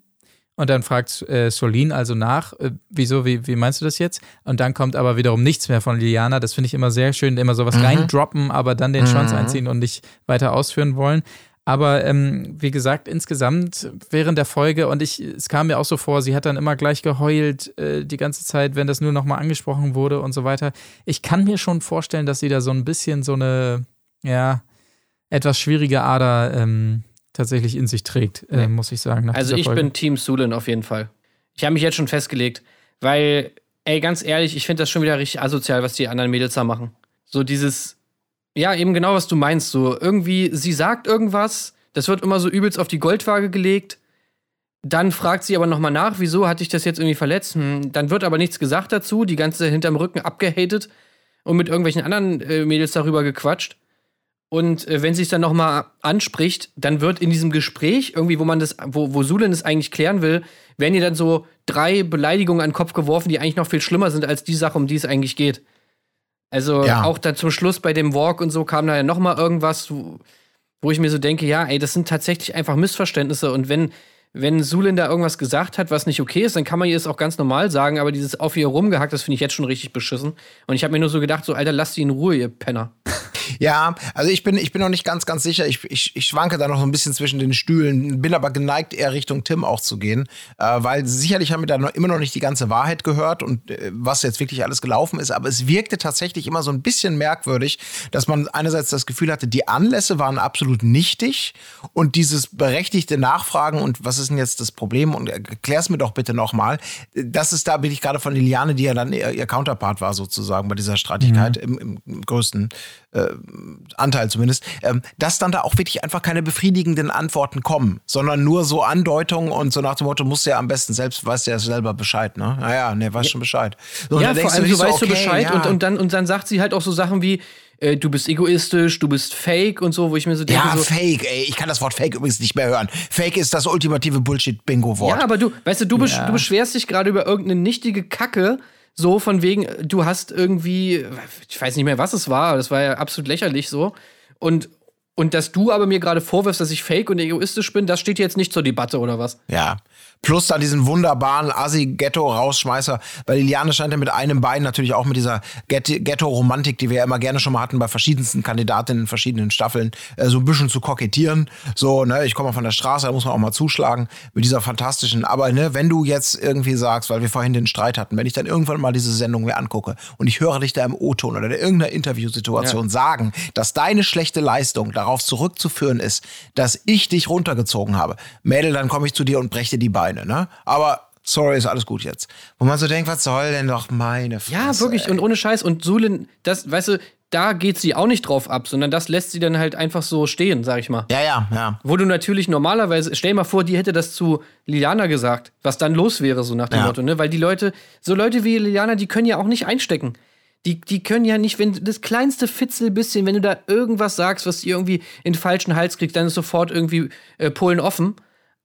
Und dann fragt äh, Solin also nach, äh, wieso, wie, wie meinst du das jetzt? Und dann kommt aber wiederum nichts mehr von Liliana. Das finde ich immer sehr schön, immer sowas reindroppen, aber dann den Schwanz einziehen und nicht weiter ausführen wollen. Aber ähm, wie gesagt, insgesamt während der Folge, und ich, es kam mir auch so vor, sie hat dann immer gleich geheult äh, die ganze Zeit, wenn das nur nochmal angesprochen wurde und so weiter. Ich kann mir schon vorstellen, dass sie da so ein bisschen so eine, ja, etwas schwierige Ader ähm, tatsächlich in sich trägt, äh, Nee. muss ich sagen. Also ich Folge. bin Team Sulin auf jeden Fall. Ich habe mich jetzt schon festgelegt, weil, ey, ganz ehrlich, ich finde das schon wieder richtig asozial, was die anderen Mädels da machen. So dieses, ja, eben genau, was du meinst. So irgendwie, sie sagt irgendwas, das wird immer so übelst auf die Goldwaage gelegt. Dann fragt sie aber nochmal nach, wieso hat dich das jetzt irgendwie verletzt? Hm, dann wird aber nichts gesagt dazu, die ganze hinterm Rücken abgehatet und mit irgendwelchen anderen äh, Mädels darüber gequatscht. Und äh, wenn sie es dann nochmal anspricht, dann wird in diesem Gespräch, irgendwie, wo man das, wo, wo Sulin es eigentlich klären will, werden ihr dann so drei Beleidigungen an den Kopf geworfen, die eigentlich noch viel schlimmer sind als die Sache, um die es eigentlich geht. Also Ja. auch da zum Schluss bei dem Walk und so kam da ja nochmal irgendwas, wo, wo ich mir so denke, ja, ey, das sind tatsächlich einfach Missverständnisse. Und wenn, wenn Sulin da irgendwas gesagt hat, was nicht okay ist, dann kann man ihr es auch ganz normal sagen, aber dieses auf ihr rumgehackt, das finde ich jetzt schon richtig beschissen. Und ich habe mir nur so gedacht, so, Alter, lasst sie in Ruhe, ihr Penner. Ja, also ich bin, ich bin noch nicht ganz, ganz sicher. Ich, ich, ich schwanke da noch so ein bisschen zwischen den Stühlen, bin aber geneigt, eher Richtung Tim auch zu gehen, äh, weil sicherlich haben wir da noch, immer noch nicht die ganze Wahrheit gehört und äh, was jetzt wirklich alles gelaufen ist, aber es wirkte tatsächlich immer so ein bisschen merkwürdig, dass man einerseits das Gefühl hatte, die Anlässe waren absolut nichtig und dieses berechtigte Nachfragen und was ist denn jetzt das Problem? Und erklär's mir doch bitte nochmal, das ist da bin ich gerade von Liliane, die ja dann ihr, ihr Counterpart war sozusagen bei dieser Streitigkeit im, im größten äh, Anteil zumindest, ähm, dass dann da auch wirklich einfach keine befriedigenden Antworten kommen, sondern nur so Andeutungen und so nach dem Motto, musst du ja am besten selbst, weißt du ja selber Bescheid, ne? Naja, ne, weißt schon Bescheid. So, ja, vor allem, du so, weißt du okay, Bescheid ja. und, und, dann, und dann sagt sie halt auch so Sachen wie, äh, du bist egoistisch, du bist fake und so, wo ich mir so denke, Ja, so, Fake, ey. Ich kann das Wort Fake übrigens nicht mehr hören. Fake ist das ultimative Bullshit-Bingo-Wort. Ja, aber du, weißt du, du, besch Ja. du beschwerst dich gerade über irgendeine nichtige Kacke, so von wegen, du hast irgendwie, ich weiß nicht mehr, was es war, das war ja absolut lächerlich so. Und, und dass du aber mir gerade vorwirfst, dass ich fake und egoistisch bin, das steht jetzt nicht zur Debatte oder was? Ja. Plus dann diesen wunderbaren Assi-Ghetto-Rausschmeißer, weil Liliane scheint ja mit einem Bein natürlich auch mit dieser Ghetto-Romantik, die wir ja immer gerne schon mal hatten bei verschiedensten Kandidatinnen in verschiedenen Staffeln, äh, so ein bisschen zu kokettieren. So, ne, ich komme mal von der Straße, da muss man auch mal zuschlagen mit dieser fantastischen. Aber ne, wenn du jetzt irgendwie sagst, weil wir vorhin den Streit hatten, wenn ich dann irgendwann mal diese Sendung mir angucke und ich höre dich da im O-Ton oder in irgendeiner Interviewsituation sagen, dass deine schlechte Leistung darauf zurückzuführen ist, dass ich dich runtergezogen habe, Mädel, dann komme ich zu dir und breche dir die Beine, ne? Aber sorry, ist alles gut jetzt. Wo man so denkt, was soll denn doch meine Fresse, Ja, wirklich. ey. Und ohne Scheiß. Und Sulin, das, weißt du, da geht sie auch nicht drauf ab, sondern das lässt sie dann halt einfach so stehen, sag ich mal. Ja, ja, ja. Wo du natürlich normalerweise, stell dir mal vor, die hätte das zu Liliana gesagt, was dann los wäre, so nach dem Ja. Motto, ne? Weil die Leute, so Leute wie Liliana, die können ja auch nicht einstecken. Die, die können ja nicht, wenn das kleinste Fitzel bisschen, wenn du da irgendwas sagst, was ihr irgendwie in den falschen Hals kriegt, dann ist sofort irgendwie äh, Polen offen.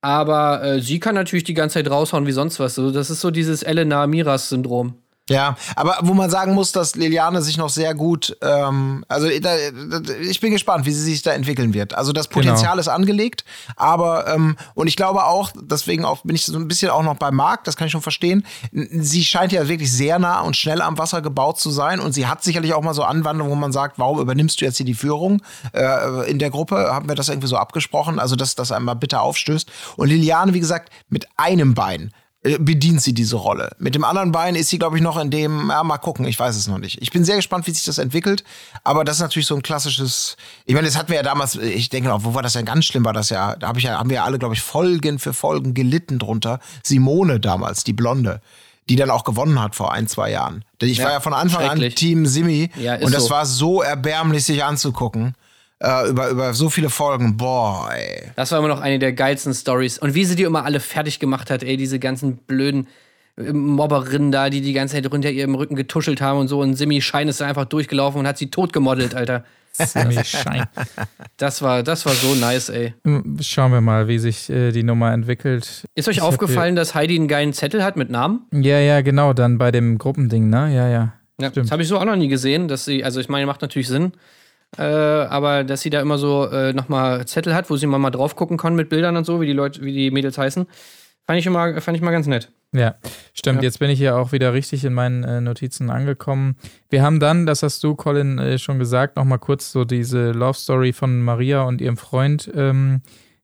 Aber äh, sie kann natürlich die ganze Zeit raushauen wie sonst was. So, das ist so dieses Elena Miras-Syndrom. Ja, aber wo man sagen muss, dass Liliane sich noch sehr gut, ähm, also da, da, ich bin gespannt, wie sie sich da entwickeln wird. Also das Potenzial Genau. ist angelegt, aber ähm, und ich glaube auch, deswegen auch bin ich so ein bisschen auch noch bei Marc, das kann ich schon verstehen. Sie scheint ja wirklich sehr nah und schnell am Wasser gebaut zu sein und sie hat sicherlich auch mal so Anwandlungen, wo man sagt, warum übernimmst du jetzt hier die Führung äh, in der Gruppe? Haben wir das irgendwie so abgesprochen? Also dass das einmal bitte aufstößt. Und Liliane, wie gesagt, mit einem Bein äh, bedient sie diese Rolle. Mit dem anderen Bein ist sie, glaube ich, noch in dem, ja, mal gucken, ich weiß es noch nicht. Ich bin sehr gespannt, wie sich das entwickelt, aber das ist natürlich so ein klassisches, ich meine, das hatten wir ja damals, ich denke noch, wo war das ja ganz schlimm, war das ja, da hab ich ja, haben wir ja alle, glaube ich, Folgen für Folgen gelitten drunter. Simone damals, die Blonde. Die dann auch gewonnen hat vor ein, zwei Jahren. Denn ich Ja, war ja von Anfang an. Team Simi Ja, und das so. war so erbärmlich, sich anzugucken. Äh, über, über so viele Folgen. Boah, ey. Das war immer noch eine der geilsten Stories. Und wie sie die immer alle fertig gemacht hat, ey, diese ganzen blöden äh, Mobberinnen da, die die ganze Zeit unter ihrem Rücken getuschelt haben und so. Und Simi Schein ist da einfach durchgelaufen und hat sie tot gemodelt, Alter. Semi Schein. Das war, das war so nice, ey. Schauen wir mal, wie sich äh, die Nummer entwickelt. Ist euch Ich aufgefallen, dass Heidi einen geilen Zettel hat mit Namen? Ja, ja, genau, dann bei dem Gruppending, ne? Ja, ja. Ja, Stimmt. das habe ich so auch noch nie gesehen, dass sie, also ich meine, macht natürlich Sinn, äh, aber dass sie da immer so äh, nochmal Zettel hat, wo sie mal, drauf gucken kann mit Bildern und so, wie die Leute, wie die Mädels heißen, fand ich immer, fand ich mal ganz nett. Ja, stimmt. Ja. Jetzt bin ich hier auch wieder richtig in meinen äh, Notizen angekommen. Wir haben dann, das hast du, Colin, äh, schon gesagt, nochmal kurz so diese Love Story von Maria und ihrem Freund ähm,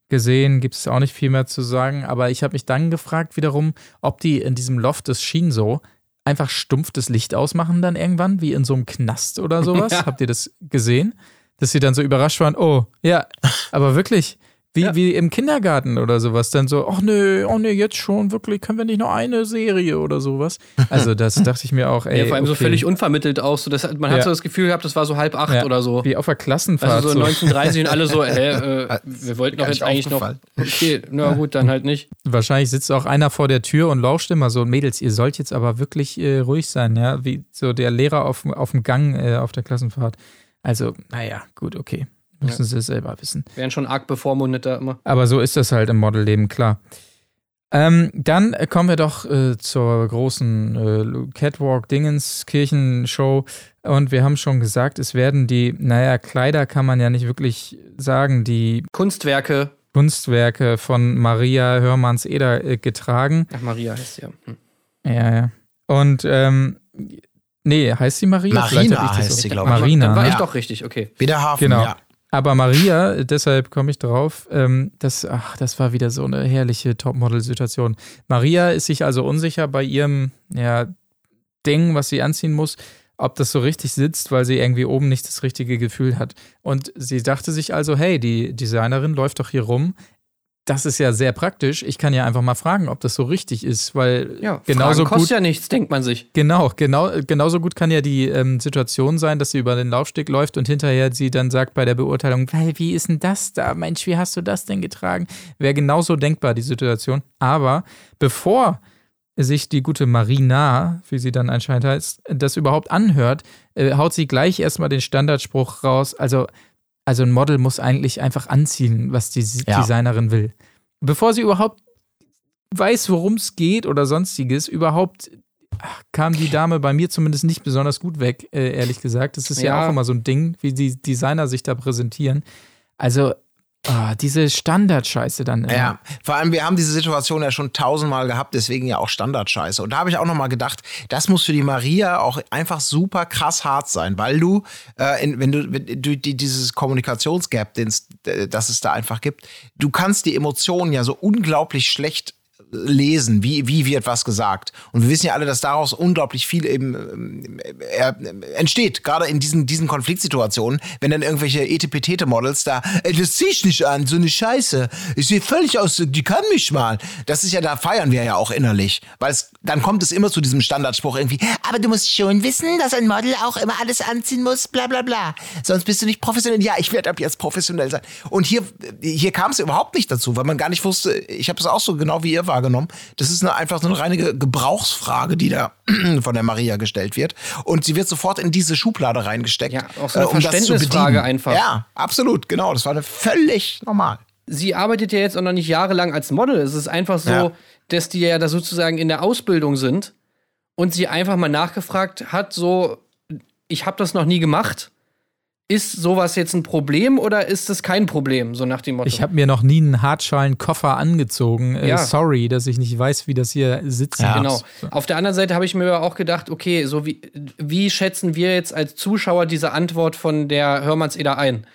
gesehen. Gibt es auch nicht viel mehr zu sagen. Aber ich habe mich dann gefragt wiederum, ob die in diesem Loft des Shinzo einfach stumpf das Licht ausmachen dann irgendwann, wie in so einem Knast oder sowas. Ja. Habt ihr das gesehen? Dass sie dann so überrascht waren, oh, ja, aber wirklich, wie, Ja. wie im Kindergarten oder sowas, dann so, ach nö, oh nö, jetzt schon, wirklich, können wir nicht noch eine Serie oder sowas? Also das dachte ich mir auch, ey. ja, vor allem so okay. völlig unvermittelt auch. So, das, man hat Ja. so das Gefühl gehabt, das war so halb acht Ja, oder so. Wie auf der Klassenfahrt. Also so so. 1930 und alle so, hä, äh, wir wollten doch jetzt nicht eigentlich noch. Okay, na gut, dann halt nicht. Wahrscheinlich sitzt auch einer vor der Tür und lauscht immer so, Mädels, ihr sollt jetzt aber wirklich äh, ruhig sein, ja, wie so der Lehrer auf, auf dem Gang äh, auf der Klassenfahrt. Also, naja, gut, okay. Müssen sie selber wissen. Wären schon arg bevormundet da immer. Aber so ist das halt im Modelleben, klar. Ähm, dann kommen wir doch äh, zur großen äh, Catwalk-Dingens-Kirchenshow. Und wir haben schon gesagt, es werden die, naja, Kleider kann man ja nicht wirklich sagen, die Kunstwerke. Kunstwerke von Maria Hörmanns-Eder äh, getragen. Ach, Maria heißt sie ja. Hm. Ja, ja. Und, ähm, nee, heißt sie Maria? Marina heißt so- sie, glaub ich. Marina. Dann war ne? ich Ja. doch richtig, okay. Wie der Hafen, Genau. ja. Aber Maria, deshalb komme ich drauf, ähm, das, ach, das war wieder so eine herrliche Topmodel-Situation. Maria ist sich also unsicher bei ihrem ja, Ding, was sie anziehen muss, ob das so richtig sitzt, weil sie irgendwie oben nicht das richtige Gefühl hat. Und sie dachte sich also, hey, die Designerin läuft doch hier rum. Das ist ja sehr praktisch. Ich kann ja einfach mal fragen, ob das so richtig ist, weil Ja, genauso Fragen kostet gut ja nichts, denkt man sich. Genau, genau, genauso gut kann ja die ähm, Situation sein, dass sie über den Laufsteg läuft und hinterher sie dann sagt bei der Beurteilung, "Weil, wie ist denn das da? Mensch, wie hast du das denn getragen? Wäre genauso denkbar, die Situation. Aber bevor sich die gute Marina, wie sie dann anscheinend heißt, das überhaupt anhört, äh, haut sie gleich erstmal den Standardspruch raus. Also, also ein Model muss eigentlich einfach anziehen, was die Ja. Designerin will. Bevor sie überhaupt weiß, worum es geht oder sonstiges, überhaupt ach, kam die Dame bei mir zumindest nicht besonders gut weg, äh, ehrlich gesagt. Das ist ja. Ja. auch immer so ein Ding, wie die Designer sich da präsentieren. Also, Ah, diese Standardscheiße dann. Immer. Ja, vor allem, wir haben diese Situation ja schon tausendmal gehabt, deswegen ja auch Standardscheiße. Und da habe ich auch nochmal gedacht, das muss für die Maria auch einfach super krass hart sein, weil du, äh, in, wenn du, wenn du die, dieses Kommunikationsgap, den's, äh, das es da einfach gibt, du kannst die Emotionen ja so unglaublich schlecht lesen, wie, wie wird was gesagt. Und wir wissen ja alle, dass daraus unglaublich viel eben ähm, äh, entsteht, gerade in diesen, diesen Konfliktsituationen, wenn dann irgendwelche Etepetete-Models da, ey, das zieh ich nicht an, so eine Scheiße. Ich sehe völlig aus, die kann mich mal. Das ist ja, da feiern wir ja auch innerlich, weil es, dann kommt es immer zu diesem Standardspruch irgendwie, aber du musst schon wissen, dass ein Model auch immer alles anziehen muss, bla bla bla. Sonst bist du nicht professionell. Ja, ich werde ab jetzt professionell sein. Und hier, hier kam es überhaupt nicht dazu, weil man gar nicht wusste, ich habe es auch so genau wie ihr wahrgenommen. Das ist eine, einfach so eine reine Ge- Gebrauchsfrage, die da von der Maria gestellt wird. Und sie wird sofort in diese Schublade reingesteckt. Ja, auch so eine äh, um Verständnisfrage einfach. Ja, absolut, genau. Das war eine völlig normal. sie arbeitet ja jetzt auch noch nicht jahrelang als Model. Es ist einfach so, Ja. dass die ja da sozusagen in der Ausbildung sind und sie einfach mal nachgefragt hat, so, ich habe das noch nie gemacht. Ist sowas jetzt ein Problem oder ist es kein Problem? So nach dem Motto. Ich habe mir noch nie einen Hartschalenkoffer angezogen. Äh, Ja. Sorry, dass ich nicht weiß, wie das hier sitzen Ja. Genau. Auf der anderen Seite habe ich mir aber auch gedacht, okay, so wie, wie schätzen wir jetzt als Zuschauer diese Antwort von der Hörmanns-Eder ein?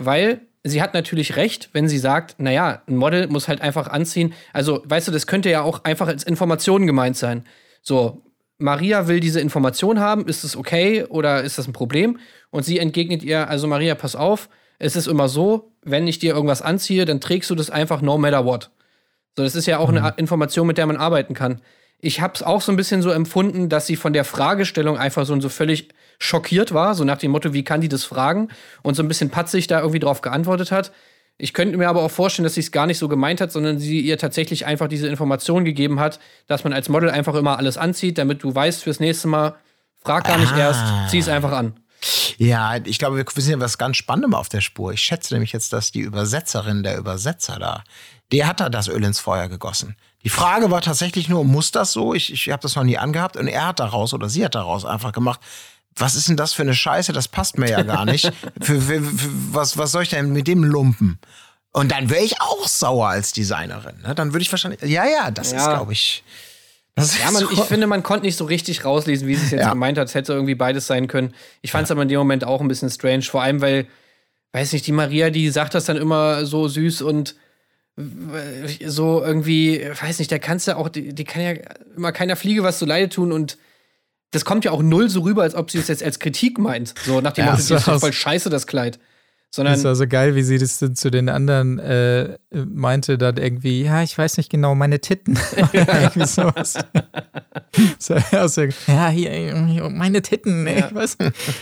Weil sie hat natürlich recht, wenn sie sagt, naja, ein Model muss halt einfach anziehen. Also, weißt du, das könnte ja auch einfach als Information gemeint sein. So, Maria will diese Information haben, ist es okay oder ist das ein Problem? Und sie entgegnet ihr, also Maria, pass auf, es ist immer so, wenn ich dir irgendwas anziehe, dann trägst du das einfach no matter what. So, das ist ja auch eine Information, mit der man arbeiten kann. Ich habe es auch so ein bisschen so empfunden, dass sie von der Fragestellung einfach so, so völlig schockiert war, so nach dem Motto, wie kann die das fragen? Und so ein bisschen patzig da irgendwie drauf geantwortet hat. Ich könnte mir aber auch vorstellen, dass sie es gar nicht so gemeint hat, sondern sie ihr tatsächlich einfach diese Information gegeben hat, dass man als Model einfach immer alles anzieht, damit du weißt fürs nächste Mal, frag gar nicht Ah. erst, zieh es einfach an. Ja, ich glaube, wir sind ja was ganz Spannendem auf der Spur. Ich schätze nämlich jetzt, dass die Übersetzerin, der Übersetzer da, der hat da das Öl ins Feuer gegossen. Die Frage war tatsächlich nur, muss das so? Ich, ich habe das noch nie angehabt und er hat daraus oder sie hat daraus einfach gemacht. Was ist denn das für eine Scheiße? Das passt mir ja gar nicht. für, für, für, was, was soll ich denn mit dem Lumpen? Und dann wäre ich auch sauer als Designerin. Ne? Dann würde ich wahrscheinlich. Ja, ja, das ist, Ja. glaube ich. Das Ja, man, ist ich finde, man konnte nicht so richtig rauslesen, wie sie es jetzt Ja. gemeint hat. Es hätte irgendwie beides sein können. Ich fand es aber in dem Moment auch ein bisschen strange, vor allem, weil, weiß nicht, die Maria, die sagt das dann immer so süß und so irgendwie, weiß nicht, da kannst du auch, die, die kann ja immer keiner Fliege was zu Leide tun und das kommt ja auch null so rüber, als ob sie es jetzt als Kritik meint. So nach dem Ja, Motto, das ist voll scheiße, das Kleid. Das Sondern, war so geil, wie sie das dann zu den anderen äh, meinte, dann irgendwie, ja, ich weiß nicht genau, meine Titten. Oder irgendwie sowas. so, ja, ja, hier, meine Titten, ey, was?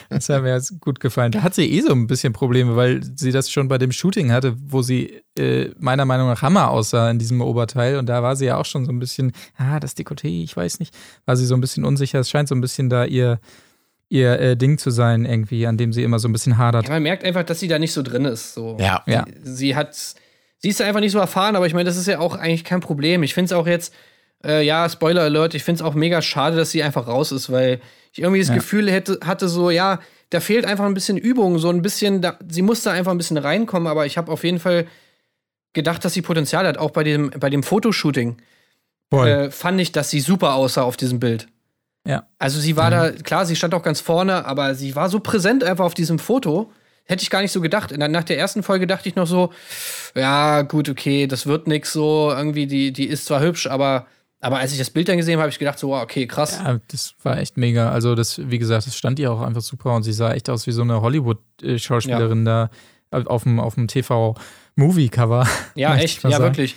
Das hat mir gut gefallen. Da hat sie eh so ein bisschen Probleme, weil sie das schon bei dem Shooting hatte, wo sie äh, meiner Meinung nach Hammer aussah in diesem Oberteil. Und da war sie ja auch schon so ein bisschen, ah, das Dekolleté, ich weiß nicht, war sie so ein bisschen unsicher. Es scheint so ein bisschen da ihr ihr äh, Ding zu sein, irgendwie, an dem sie immer so ein bisschen hadert. ja, man merkt einfach, dass sie da nicht so drin ist. So. Ja. Ja. sie hat, sie ist einfach nicht so erfahren, aber ich meine, das ist ja auch eigentlich kein Problem. Ich finde es auch jetzt, äh, ja, Spoiler Alert, ich finde es auch mega schade, dass sie einfach raus ist, weil ich irgendwie das Ja. Gefühl hätte, hatte so, ja, da fehlt einfach ein bisschen Übung, so ein bisschen, da, sie muss da einfach ein bisschen reinkommen, aber ich habe auf jeden Fall gedacht, dass sie Potenzial hat, auch bei dem, bei dem Fotoshooting. Äh, fand ich, dass sie super aussah auf diesem Bild. Ja. Also sie war da, klar, sie stand auch ganz vorne, aber sie war so präsent einfach auf diesem Foto. Hätte ich gar nicht so gedacht. In der- Nach der ersten Folge dachte ich noch so, ja, gut, okay, das wird nix so. Irgendwie, die, die ist zwar hübsch, aber, aber als ich das Bild dann gesehen habe, habe ich gedacht, so, wow, okay, krass. Ja, das war echt mega. Also, das, wie gesagt, das stand ihr auch einfach super und sie sah echt aus wie so eine Hollywood-Schauspielerin da auf dem, auf dem TV-Movie-Cover. Ja, echt, ja, sagen. wirklich.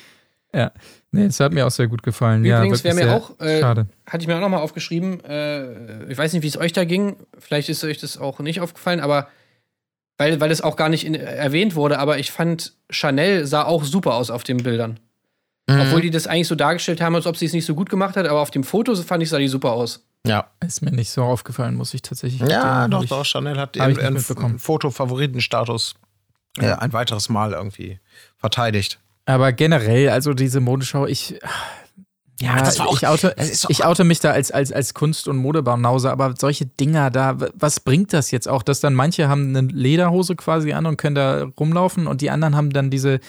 Ja. Nee, das hat mir auch sehr gut gefallen. Übrigens ja, wäre wirklich mir sehr auch, äh, schade. hatte ich mir auch noch mal aufgeschrieben, äh, ich weiß nicht, wie es euch da ging, vielleicht ist euch das auch nicht aufgefallen, aber weil, weil es auch gar nicht in, erwähnt wurde, aber ich fand, Chanel sah auch super aus auf den Bildern. Mhm. Obwohl die das eigentlich so dargestellt haben, als ob sie es nicht so gut gemacht hat, aber auf dem Foto fand ich, sah die super aus. Ja. Ist mir nicht so aufgefallen, muss ich tatsächlich Ja, gestehen. doch, ich- doch. Chanel hat ihren, nicht ihren mitbekommen. Foto-Favoritenstatus äh, ein weiteres Mal irgendwie verteidigt. Aber generell, also diese Modenschau, ich. Ja, das war auch- ich, oute, ich oute mich da als, als, als Kunst- und Modebanause, aber solche Dinger da, was bringt das jetzt auch, dass dann manche haben eine Lederhose quasi an und können da rumlaufen und die anderen haben dann diese,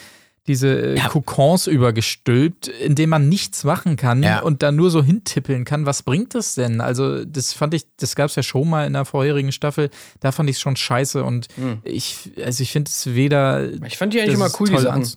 diese ja. Kokons übergestülpt, in denen man nichts machen kann Ja. und dann nur so hintippeln kann. Was bringt das denn? Also, das fand ich, das gab es ja schon mal in der vorherigen Staffel, da fand ich es schon scheiße und ich, also ich finde es weder. Hm. Ich fand die eigentlich immer cool, die toll Sachen.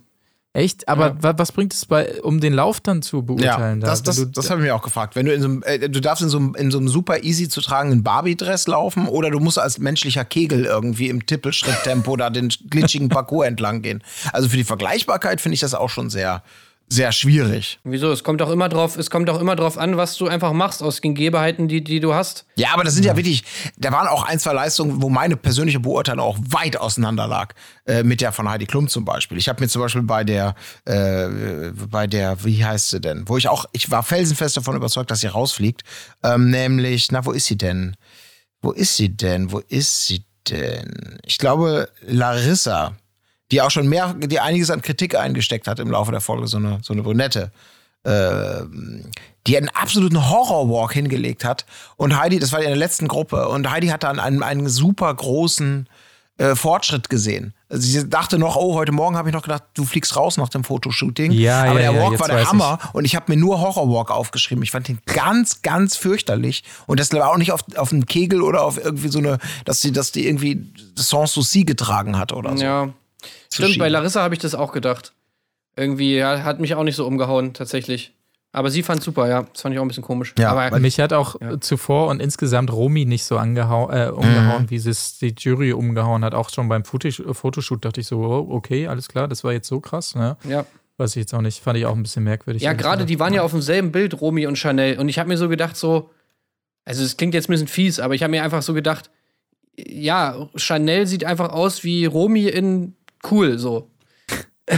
Echt? Aber Ja. wa- was bringt es bei, um den Lauf dann zu Ja, beurteilen? da? das, das, du- das habe ich mir auch gefragt. Wenn du in so einem, äh, du darfst in so einem, in so einem super easy zu tragenden Barbie-Dress laufen oder du musst als menschlicher Kegel irgendwie im Tippelschritttempo da den glitschigen Parcours entlang gehen. Also für die Vergleichbarkeit finde ich das auch schon sehr, sehr schwierig. Wieso? Es kommt auch immer drauf, es kommt auch immer drauf an, was du einfach machst aus den Gegebenheiten, die, die du hast. Ja, aber das sind ja wirklich, da waren auch ein, zwei Leistungen, wo meine persönliche Beurteilung auch weit auseinander lag. Äh, mit der von Heidi Klum zum Beispiel. Ich habe mir zum Beispiel bei der, äh, bei der, wie heißt sie denn? Wo ich auch, ich war felsenfest davon überzeugt, dass sie rausfliegt. Ähm, nämlich, na, wo ist sie denn? Wo ist sie denn? Wo ist sie denn? Ich glaube, Larissa, die auch schon mehr, die einiges an Kritik eingesteckt hat im Laufe der Folge, so eine, so eine Brünette ähm, die einen absoluten Horrorwalk hingelegt hat. Und Heidi, das war in der letzten Gruppe, und Heidi hat dann einen, einen super großen äh, Fortschritt gesehen. Also sie dachte noch, oh, heute Morgen habe ich noch gedacht, du fliegst raus nach dem Fotoshooting. Ja, Aber ja, der ja, Walk jetzt war der Hammer und ich habe mir nur Horrorwalk aufgeschrieben. Ich fand ihn ganz, ganz fürchterlich. Und das war auch nicht auf, auf einen Kegel oder auf irgendwie so eine, dass sie, dass die irgendwie Sans Souci getragen hat oder so. Ja. Stimmt, schieben. bei Larissa habe ich das auch gedacht. Irgendwie, ja, hat mich auch nicht so umgehauen, tatsächlich. Aber sie fand super, ja. Das fand ich auch ein bisschen komisch. Ja, aber Mich hat auch zuvor und insgesamt Romy nicht so angehau äh, umgehauen, wie es die Jury umgehauen hat. Auch schon beim Fotisch Fotoshoot dachte ich so, oh, okay, alles klar, das war jetzt so krass. Ne? ja. Weiß ich jetzt auch nicht. Fand ich auch ein bisschen merkwürdig. Ja, gerade die waren ja auf demselben Bild, Romy und Chanel. Und ich habe mir so gedacht, so, also es klingt jetzt ein bisschen fies, aber ich habe mir einfach so gedacht, ja, Chanel sieht einfach aus wie Romy in cool, so.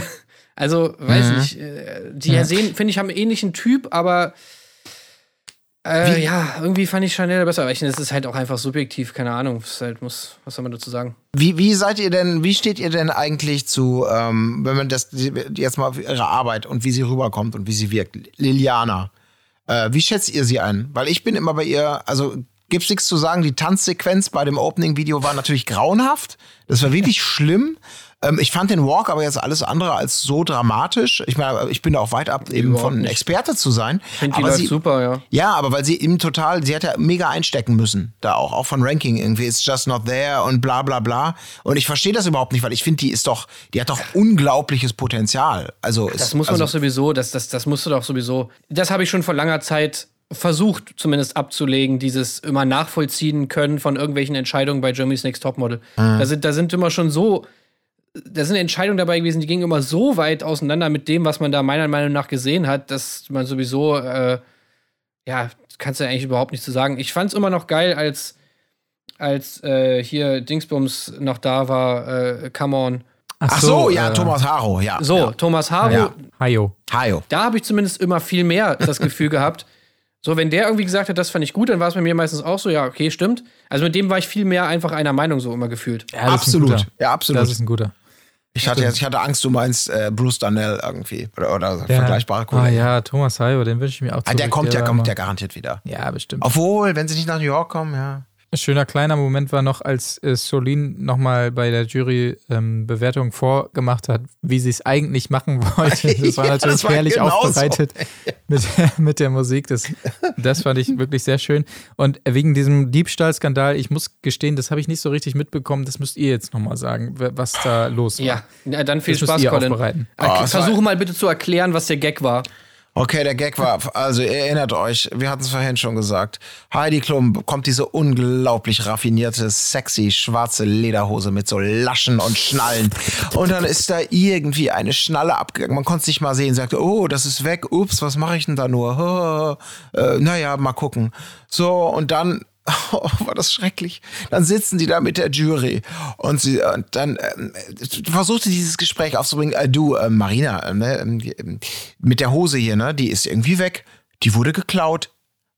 also, weiß nicht. äh, Die Ja. sehen, finde ich, haben einen ähnlichen Typ, aber äh, ja, irgendwie fand ich Chanel besser. Aber ich, das ist halt auch einfach subjektiv, keine Ahnung. Ist halt muss, was soll man dazu sagen? Wie, wie seid ihr denn, wie steht ihr denn eigentlich zu, ähm, wenn man das jetzt mal auf ihre Arbeit und wie sie rüberkommt und wie sie wirkt? Liliana, äh, wie schätzt ihr sie ein? Weil ich bin immer bei ihr, also gibt's nichts zu sagen, die Tanzsequenz bei dem Opening-Video war natürlich grauenhaft. Das war wirklich schlimm. Ähm, ich fand den Walk aber jetzt alles andere als so dramatisch. Ich meine, ich bin da auch weit ab, eben Überhaupt von nicht. Experte zu sein. Ich finde, die sie, super, ja. ja, aber weil sie eben total, sie hat ja mega einstecken müssen, da auch, auch von Ranking irgendwie, it's just not there und bla bla bla. Und ich verstehe das überhaupt nicht, weil ich finde, die ist doch, die hat doch unglaubliches Potenzial. Also Das muss man also, doch sowieso, das, das, das musst du doch sowieso. Das habe ich schon vor langer Zeit versucht, zumindest abzulegen, dieses immer nachvollziehen können von irgendwelchen Entscheidungen bei Germany's Next Topmodel. Da, sind, da sind immer schon so, da sind Entscheidungen dabei gewesen, die gingen immer so weit auseinander mit dem, was man da meiner Meinung nach gesehen hat, dass man sowieso, äh, ja, kannst du eigentlich überhaupt nicht zu sagen. Ich fand es immer noch geil, als, als äh, hier Dingsbums noch da war, äh, Come On. Ach so, ja, äh, Thomas Haro, ja. So, ja. Thomas Haro, Ja. Hajo. Hajo. da habe ich zumindest immer viel mehr das Gefühl gehabt. So, wenn der irgendwie gesagt hat, das fand ich gut, dann war es bei mir meistens auch so, ja, okay, stimmt. Also mit dem war ich viel mehr einfach einer Meinung so immer gefühlt. Ja, Absolut. Ja, absolut. Das ist ein guter. Ich hatte, jetzt, ich hatte Angst, du meinst äh, Bruce Darnell irgendwie. Oder, oder vergleichbare Ah Kollegen. ja, Thomas Hajo, den wünsche ich mir auch Ah, der kommt ja, kommt ja garantiert wieder. Ja, bestimmt. Obwohl, wenn sie nicht nach New York kommen, ja. Ein schöner kleiner Moment war noch, als äh, Solin nochmal bei der Jury ähm, Bewertung vorgemacht hat, wie sie es eigentlich machen wollte. Das war Ja, natürlich das war herrlich genauso. aufbereitet mit, mit der Musik. Das, das fand ich wirklich sehr schön. Und wegen diesem Diebstahlskandal, ich muss gestehen, das habe ich nicht so richtig mitbekommen. Das müsst ihr jetzt nochmal sagen, was da los war. Ja, na, dann viel Das Spaß, Colin. aufbereiten. Oh, Versuche mal bitte zu erklären, was der Gag war. Okay, der Gag war, also ihr erinnert euch, wir hatten es vorhin schon gesagt, Heidi Klum bekommt diese unglaublich raffinierte, sexy, schwarze Lederhose mit so Laschen und Schnallen. Und dann ist da irgendwie eine Schnalle abgegangen. Man konnte es nicht mal sehen, sagte, oh, das ist weg, ups, was mache ich denn da nur? Äh, naja, mal gucken. So, und dann Oh, war das schrecklich. Dann sitzen die da mit der Jury und sie und dann ähm, versuchte dieses Gespräch aufzubringen. Äh, du, äh, Marina, äh, ne, ähm, mit der Hose hier, ne, die ist irgendwie weg. Die wurde geklaut.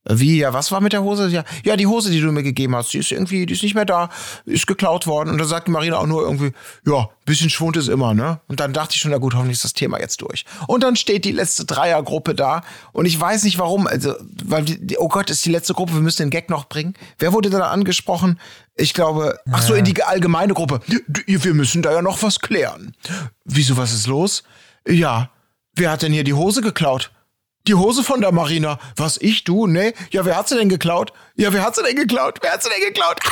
Wie, ja, was war mit der Hose? Ja, ja, die Hose, die du mir gegeben hast, die ist irgendwie, die ist nicht mehr da, ist geklaut worden. Und dann sagt die Marina auch nur irgendwie, ja, bisschen Schwund ist immer, ne? Und dann dachte ich schon, na gut, hoffentlich ist das Thema jetzt durch. Und dann steht die letzte Dreiergruppe da und ich weiß nicht warum, also, weil, die, oh Gott, ist die letzte Gruppe, wir müssen den Gag noch bringen. Wer wurde da angesprochen? Ich glaube, ach so, in die allgemeine Gruppe. Wir müssen da ja noch was klären. Wieso, was ist los? Ja, wer hat denn hier die Hose geklaut? Die Hose von der Marina. Was, ich, du? Nee. Ja, wer hat sie denn geklaut? Ja, wer hat sie denn geklaut? Wer hat sie denn geklaut?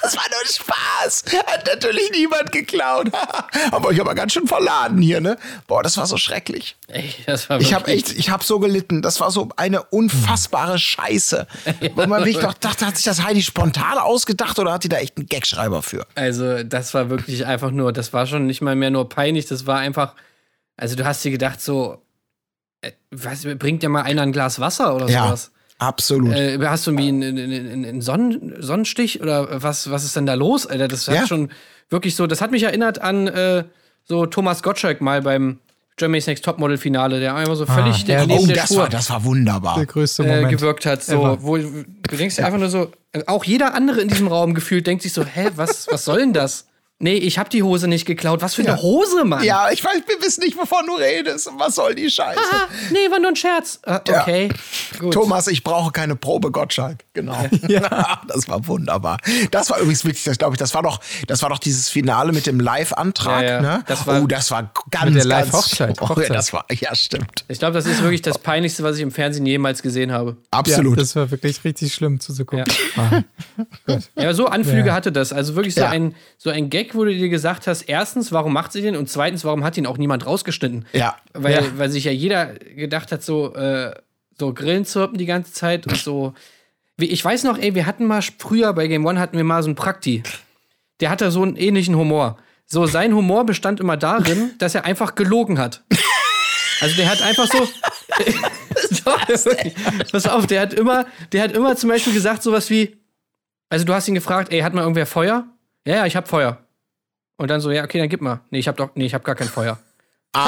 Das war nur Spaß. Hat natürlich niemand geklaut. aber ich habe ganz schön verladen hier, ne? Boah, das war so schrecklich. Ey, das war Ich habe echt, ich habe so gelitten. Das war so eine unfassbare Scheiße. Wo man sich doch dachte, hat sich das Heidi spontan ausgedacht oder hat die da echt einen Gagschreiber für? Also, das war wirklich einfach nur, das war schon nicht mal mehr nur peinlich, das war einfach, also du hast dir gedacht, so, was, bringt ja mal einer ein Glas Wasser oder Ja, sowas? absolut. Äh, hast du irgendwie einen, einen, einen Sonnen, Sonnenstich oder was, was ist denn da los, Alter? Das hat Ja. schon wirklich so, das hat mich erinnert an äh, so Thomas Gottschalk mal beim Germany's Next Topmodel Finale, der einfach so völlig herrlich. neben oh, der das Spur war, das war wunderbar. Der größte äh, Moment. gewirkt hat. So, ever. wo du denkst dir einfach nur so, äh, auch jeder andere in diesem Raum gefühlt denkt sich so, hä, was, was soll denn das? Nee, ich hab die Hose nicht geklaut. Was für eine Hose, Mann? Ja, ich weiß, wir wissen nicht, wovon du redest. Was soll die Scheiße? Ah, nee, war nur ein Scherz. Äh, okay, gut. Thomas, ich brauche keine Probe, Gottschalk. Genau. ja. Das war wunderbar. Das war übrigens wirklich, das glaube ich, das war doch, das war doch dieses Finale mit dem Live-Antrag, Ja, ja. ne? Das war- oh, das war ganz, Mit der ganz- Live-Hochzeit. Oh, ja, Hochzeit. das war, ja, stimmt. Ich glaube, das ist wirklich das Peinlichste, was ich im Fernsehen jemals gesehen habe. Absolut. Ja, das war wirklich richtig schlimm zuzugucken. Ah. Ja, so Anflüge hatte das. Also wirklich so, Ja. ein, so ein Gag, wo du dir gesagt hast, erstens, warum macht sie den? Und zweitens, warum hat ihn auch niemand rausgeschnitten? Ja. Weil, Ja. weil sich ja jeder gedacht hat, so, äh, so Grillen zirpen die ganze Zeit und so. Ich weiß noch, ey, wir hatten mal früher bei Game One hatten wir mal so einen Prakti. Der hatte so einen ähnlichen Humor. So, sein Humor bestand immer darin, dass er einfach gelogen hat. Also der hat einfach so. Pass auf, der hat immer, der hat immer zum Beispiel gesagt, sowas wie, also du hast ihn gefragt, ey, hat mal irgendwer Feuer? Ja, ja, ich hab Feuer. Und dann so, ja, okay, dann gib mal. Nee, ich hab doch, nee, ich hab gar kein Feuer.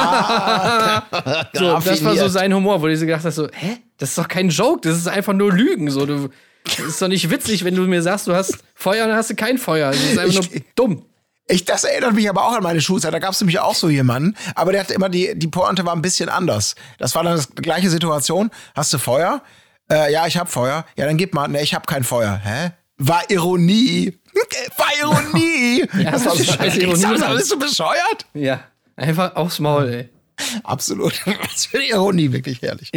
so, das war so sein Humor, wo du dir gedacht hast, so, hä? Das ist doch kein Joke, das ist einfach nur Lügen. So, du, das ist doch nicht witzig, wenn du mir sagst, du hast Feuer und dann hast du kein Feuer. Das ist einfach Ich- nur dumm. Ich, das erinnert mich aber auch an meine Schulzeit. Da gab es nämlich auch so jemanden, aber der hat immer die, die Pointe war ein bisschen anders. Das war dann die gleiche Situation. Hast du Feuer? Äh, ja, ich hab Feuer. Ja, dann gib mal. Ne, ich hab kein Feuer. Hä? War Ironie. War Ironie. Ja, das ist scheiß Ironie. Ironie. Bist du bescheuert? Ja, einfach aufs Maul, ey. Absolut. Was für eine Ironie, wirklich herrlich.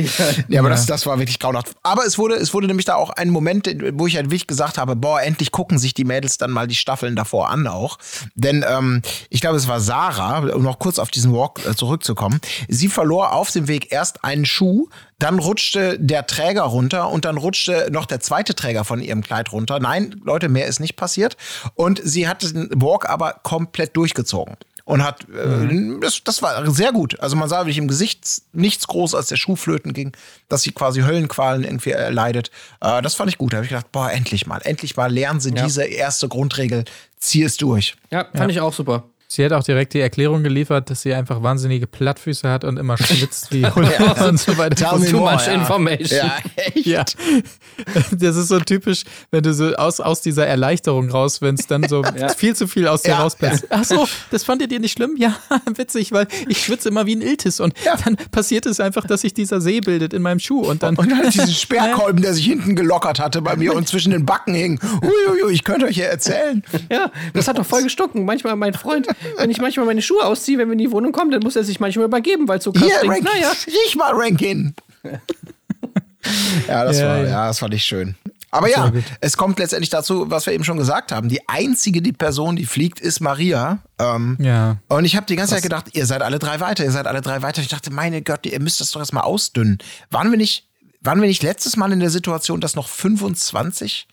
Ja, aber das, das war wirklich grauenhaft. Aber es wurde, es wurde nämlich da auch ein Moment, wo ich halt wirklich gesagt habe, boah, endlich gucken sich die Mädels dann mal die Staffeln davor an auch. Denn ähm, ich glaube, es war Sarah, um noch kurz auf diesen Walk äh, zurückzukommen. Sie verlor auf dem Weg erst einen Schuh, dann rutschte der Träger runter und dann rutschte noch der zweite Träger von ihrem Kleid runter. Nein, Leute, mehr ist nicht passiert. Und sie hat den Walk aber komplett durchgezogen. Und hat, äh, das, das war sehr gut. Also man sah wirklich im Gesicht nichts groß, als der Schuh flöten ging, dass sie quasi Höllenqualen irgendwie erleidet. Äh, das fand ich gut. Da habe ich gedacht, boah, endlich mal, endlich mal lernen sie Ja. diese erste Grundregel, zieh es durch. Ja, fand ich auch super. Sie hat auch direkt die Erklärung geliefert, dass sie einfach wahnsinnige Plattfüße hat und immer schwitzt wie Hunde und so weiter. Tell me Too more, much ja. information. Ja, echt. Ja, das ist so typisch, wenn du so aus, aus dieser Erleichterung raus, wenn es dann so viel zu viel aus dir Ja. rausplatzt. Ach so, das fandet ihr nicht schlimm? Ja, witzig, weil ich schwitze immer wie ein Iltis und Ja. dann passiert es einfach, dass sich dieser See bildet in meinem Schuh und dann Und dann diesen Sperrkolben, der sich hinten gelockert hatte bei mir und zwischen den Backen hing. Uiuiui, ich könnte euch ja erzählen. Ja, das hat doch voll gestunken. Manchmal mein Freund, wenn ich manchmal meine Schuhe ausziehe, wenn wir in die Wohnung kommen, dann muss er sich manchmal übergeben, weil so krass Hier, stinkt. Rank, Naja, riech mal Rankin. ja, das Ja, war, ja. ja, das fand ich schön. Aber ja, es kommt letztendlich dazu, was wir eben schon gesagt haben. Die einzige, die Person, die fliegt, ist Maria. Ähm, Ja. Und ich habe die ganze Zeit gedacht, ihr seid alle drei weiter, ihr seid alle drei weiter. Ich dachte, meine Gott, ihr müsst das doch erst mal ausdünnen. Waren wir nicht, waren wir nicht letztes Mal in der Situation, dass noch 25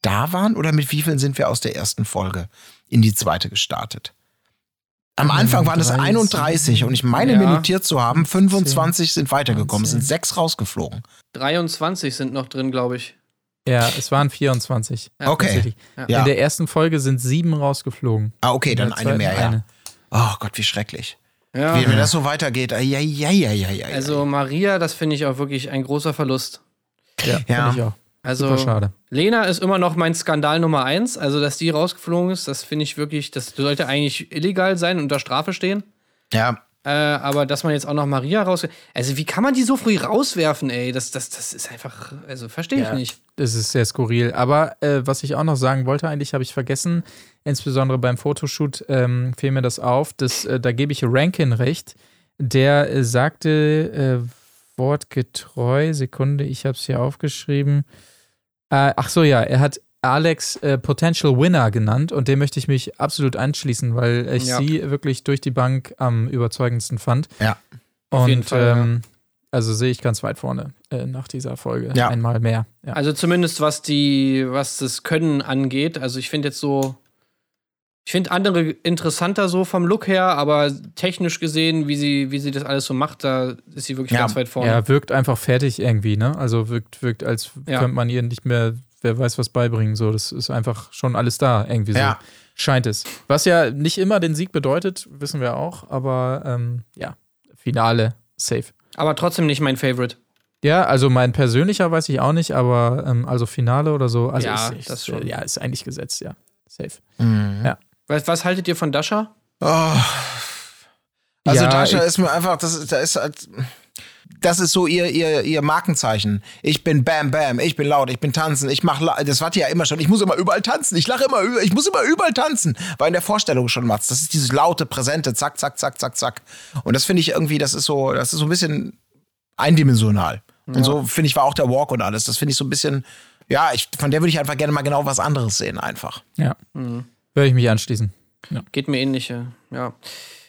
da waren? Oder mit wie vielen sind wir aus der ersten Folge in die zweite gestartet? Am Anfang waren es 30. 31 und ich meine Ja. mir notiert zu haben, 25 sind weitergekommen, es sind sechs rausgeflogen. 23 sind noch drin, glaube ich. ja, es waren 24. Ja, Okay. Ja. In der ersten Folge sind sieben rausgeflogen. Ah, okay, dann eine mehr, ja. eine. Oh Gott, wie schrecklich. Ja. Wie, wenn das so weitergeht, ai, ai, ai, ai, ai, ai. Also Maria, das finde ich auch wirklich ein großer Verlust. Ja, Ja. finde ich auch. Also, Super schade. Lena ist immer noch mein Skandal Nummer eins. Also, dass die rausgeflogen ist, das finde ich wirklich, das sollte eigentlich illegal sein und unter Strafe stehen. Ja. Äh, aber dass man jetzt auch noch Maria raus. Also, wie kann man die so früh rauswerfen, ey? Das, das, das ist einfach. Also, verstehe ich Ja. nicht. Das ist sehr skurril. Aber äh, was ich auch noch sagen wollte, eigentlich habe ich vergessen, insbesondere beim Fotoshoot ähm, fiel mir das auf, dass, äh, da gebe ich Rankin recht. Der äh, sagte äh, wortgetreu, Sekunde, ich habe es hier aufgeschrieben. Äh, ach so, ja, er hat Alex äh, Potential Winner genannt und dem möchte ich mich absolut anschließen, weil ich Ja. sie wirklich durch die Bank am überzeugendsten fand. Ja. Und Auf jeden Fall, ja. ähm, also sehe ich ganz weit vorne äh, nach dieser Folge. Ja. Einmal mehr. Ja. Also, zumindest was die, was das Können angeht. Also, ich finde jetzt so. Ich finde andere interessanter so vom Look her, aber technisch gesehen, wie sie, wie sie das alles so macht, da ist sie wirklich Ja. ganz weit vorne. Ja, wirkt einfach fertig irgendwie, ne? Also wirkt, wirkt als Ja. könnte man ihr nicht mehr, wer weiß was beibringen. So, das ist einfach schon alles da, irgendwie so. Ja. Scheint es. Was ja nicht immer den Sieg bedeutet, wissen wir auch, aber ähm, ja, Finale, safe. Aber trotzdem nicht mein Favorite. Ja, also mein persönlicher weiß ich auch nicht, aber ähm, also Finale oder so, also Ja, ist, ist, das schon. ja, ist eigentlich gesetzt, ja. Safe. Mhm. Ja. Was, was haltet ihr von Dasha? Oh. Also Ja, Dasha ist mir einfach, das ist, da ist halt, das ist so ihr, ihr, ihr Markenzeichen. Ich bin Bam Bam, ich bin laut, ich bin tanzen, ich mach, la- das war die ja immer schon, ich muss immer überall tanzen, ich lache immer, über- ich muss immer überall tanzen. War in der Vorstellung schon, Mats. Das ist dieses laute, präsente, zack, zack, zack, zack, zack. Und das finde ich irgendwie, das ist so, das ist so ein bisschen eindimensional. Und so finde ich war auch der Walk und alles. Das finde ich so ein bisschen, ja, ich, von der würde ich einfach gerne mal genau was anderes sehen, einfach. Ja. Würde ich mich anschließen. Geht mir ähnlich, ja. ja.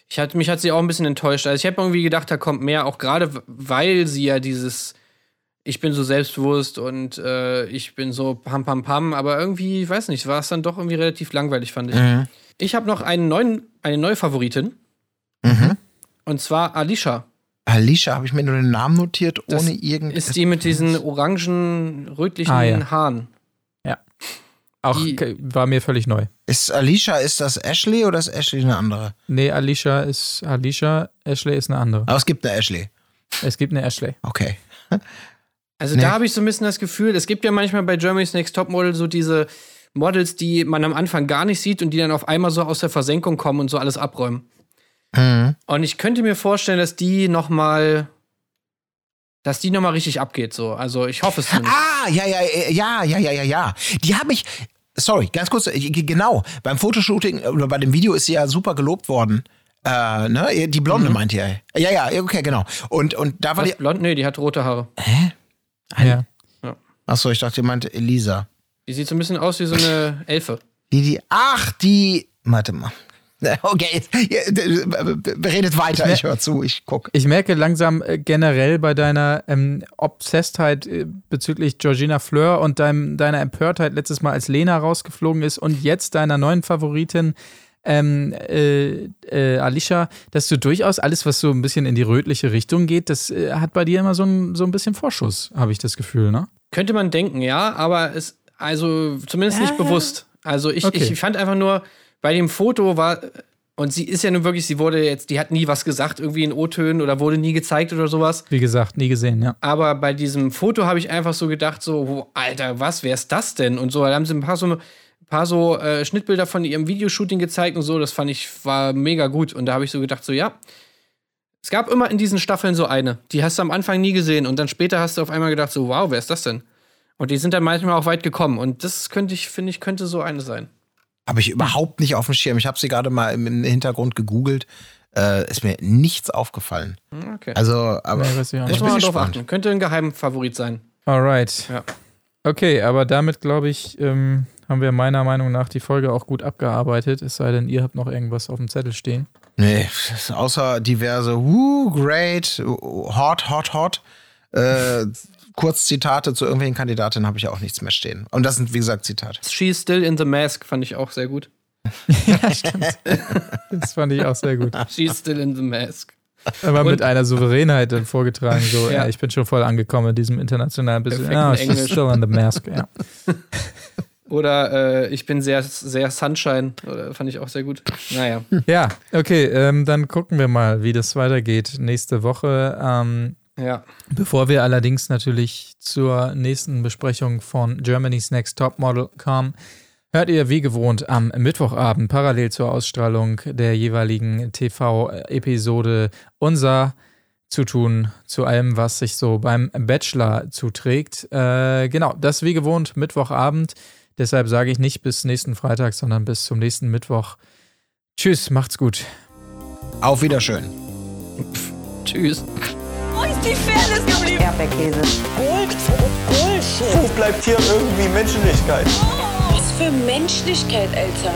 Ich hatte, mich hat sie auch ein bisschen enttäuscht. Also ich habe irgendwie gedacht, da kommt mehr, auch gerade weil sie ja dieses ich bin so selbstbewusst und äh, ich bin so pam pam pam, aber irgendwie, ich weiß nicht, war es dann doch irgendwie relativ langweilig, fand ich. Mhm. Ich habe noch einen neuen, eine neue Favoritin. Mhm. Und zwar Alicia. Alicia, habe ich mir nur den Namen notiert, Das ohne irgend. Ist die mit diesen orangen, rötlichen Ah, ja. Haaren. Auch Die- war mir völlig neu. Ist Alicia, ist das Ashley oder ist Ashley eine andere? Nee, Alicia ist Alicia, Ashley ist eine andere. Aber es gibt eine Ashley. Es gibt eine Ashley. Okay. Also Nee. da habe ich so ein bisschen das Gefühl, es gibt ja manchmal bei Germany's Next Topmodel so diese Models, die man am Anfang gar nicht sieht und die dann auf einmal so aus der Versenkung kommen und so alles abräumen. Mhm. Und ich könnte mir vorstellen, dass die noch mal dass die noch mal richtig abgeht so. Also ich hoffe es zumindest. Ah, ja, ja, ja, ja, ja, ja, ja. Die habe ich. Sorry, ganz kurz. äh, Genau. Beim Fotoshooting oder bei dem Video ist sie ja super gelobt worden. Äh, ne? Die Blonde meint ihr. Ja, ja, okay, genau. Und, und da war Was, die. blond? Nee, die hat rote Haare. Ja. Achso, ich dachte, ihr meint Elisa. Die sieht so ein bisschen aus wie so eine Elfe. Die, die. Ach, die. Warte mal. Okay, ja, redet weiter, ich höre zu, ich guck. Ich merke langsam äh, generell bei deiner ähm, Obsesstheit äh, bezüglich Georgina Fleur und deinem, deiner Empörtheit letztes Mal, als Lena rausgeflogen ist und jetzt deiner neuen Favoritin ähm, äh, äh, Alicia, dass du durchaus alles, was so ein bisschen in die rötliche Richtung geht, das äh, hat bei dir immer so ein, so ein bisschen Vorschuss, habe ich das Gefühl, ne? Könnte man denken, ja, aber es, also zumindest nicht bewusst. Also ich, Okay. ich fand einfach nur, bei dem Foto war, und sie ist ja nun wirklich, sie wurde jetzt, die hat nie was gesagt, irgendwie in O-Tönen oder wurde nie gezeigt oder sowas. Wie gesagt, nie gesehen, ja. Aber bei diesem Foto habe ich einfach so gedacht, so, wo, Alter, was, wer ist das denn? Und so, da haben sie ein paar so, ein paar so äh, Schnittbilder von ihrem Videoshooting gezeigt und so, das fand ich, war mega gut. Und da habe ich so gedacht, so, ja. Es gab immer in diesen Staffeln so eine, die hast du am Anfang nie gesehen und dann später hast du auf einmal gedacht, so, wow, wer ist das denn? Und die sind dann manchmal auch weit gekommen. Und das könnte ich, finde ich, könnte so eine sein. Habe ich überhaupt nicht auf dem Schirm. Ich habe sie gerade mal im Hintergrund gegoogelt. Äh, ist mir nichts aufgefallen. Okay. Also, aber weiß ich. Muss man mal drauf achten. Könnte ein Geheimfavorit sein. Alright. Ja. Okay, aber damit, glaube ich, ähm, haben wir meiner Meinung nach die Folge auch gut abgearbeitet. Es sei denn, ihr habt noch irgendwas auf dem Zettel stehen. Nee, außer diverse, woo, great, hot, hot, hot. Äh, Kurzzitate zu irgendwelchen Kandidatinnen habe ich auch nichts mehr stehen. Und das sind, wie gesagt, Zitate. She's still in the mask fand ich auch sehr gut. Das fand ich auch sehr gut. She's still in the mask. Aber Und- mit einer Souveränheit dann vorgetragen, so, ja. Ja. ich bin schon voll angekommen in diesem internationalen Business. Ah, she's Englisch. still on the mask, ja. Oder äh, ich bin sehr, sehr Sunshine. Oder, fand ich auch sehr gut. Naja. Ja, okay, ähm, dann gucken wir mal, wie das weitergeht nächste Woche. Ähm, Ja. Bevor wir allerdings natürlich zur nächsten Besprechung von Germany's Next Top Model kommen, hört ihr wie gewohnt am Mittwochabend parallel zur Ausstrahlung der jeweiligen TV-Episode unser Zutun zu allem, was sich so beim Bachelor zuträgt. Äh, genau, das wie gewohnt Mittwochabend. Deshalb sage ich nicht bis nächsten Freitag, sondern bis zum nächsten Mittwoch. Tschüss, macht's gut. Auf Wiederschön. Tschüss. Ist die Fairness geblieben? Erdbeerkäse. Gold, Bullshit. Wo bleibt hier irgendwie Menschlichkeit? Was für Menschlichkeit, Alter.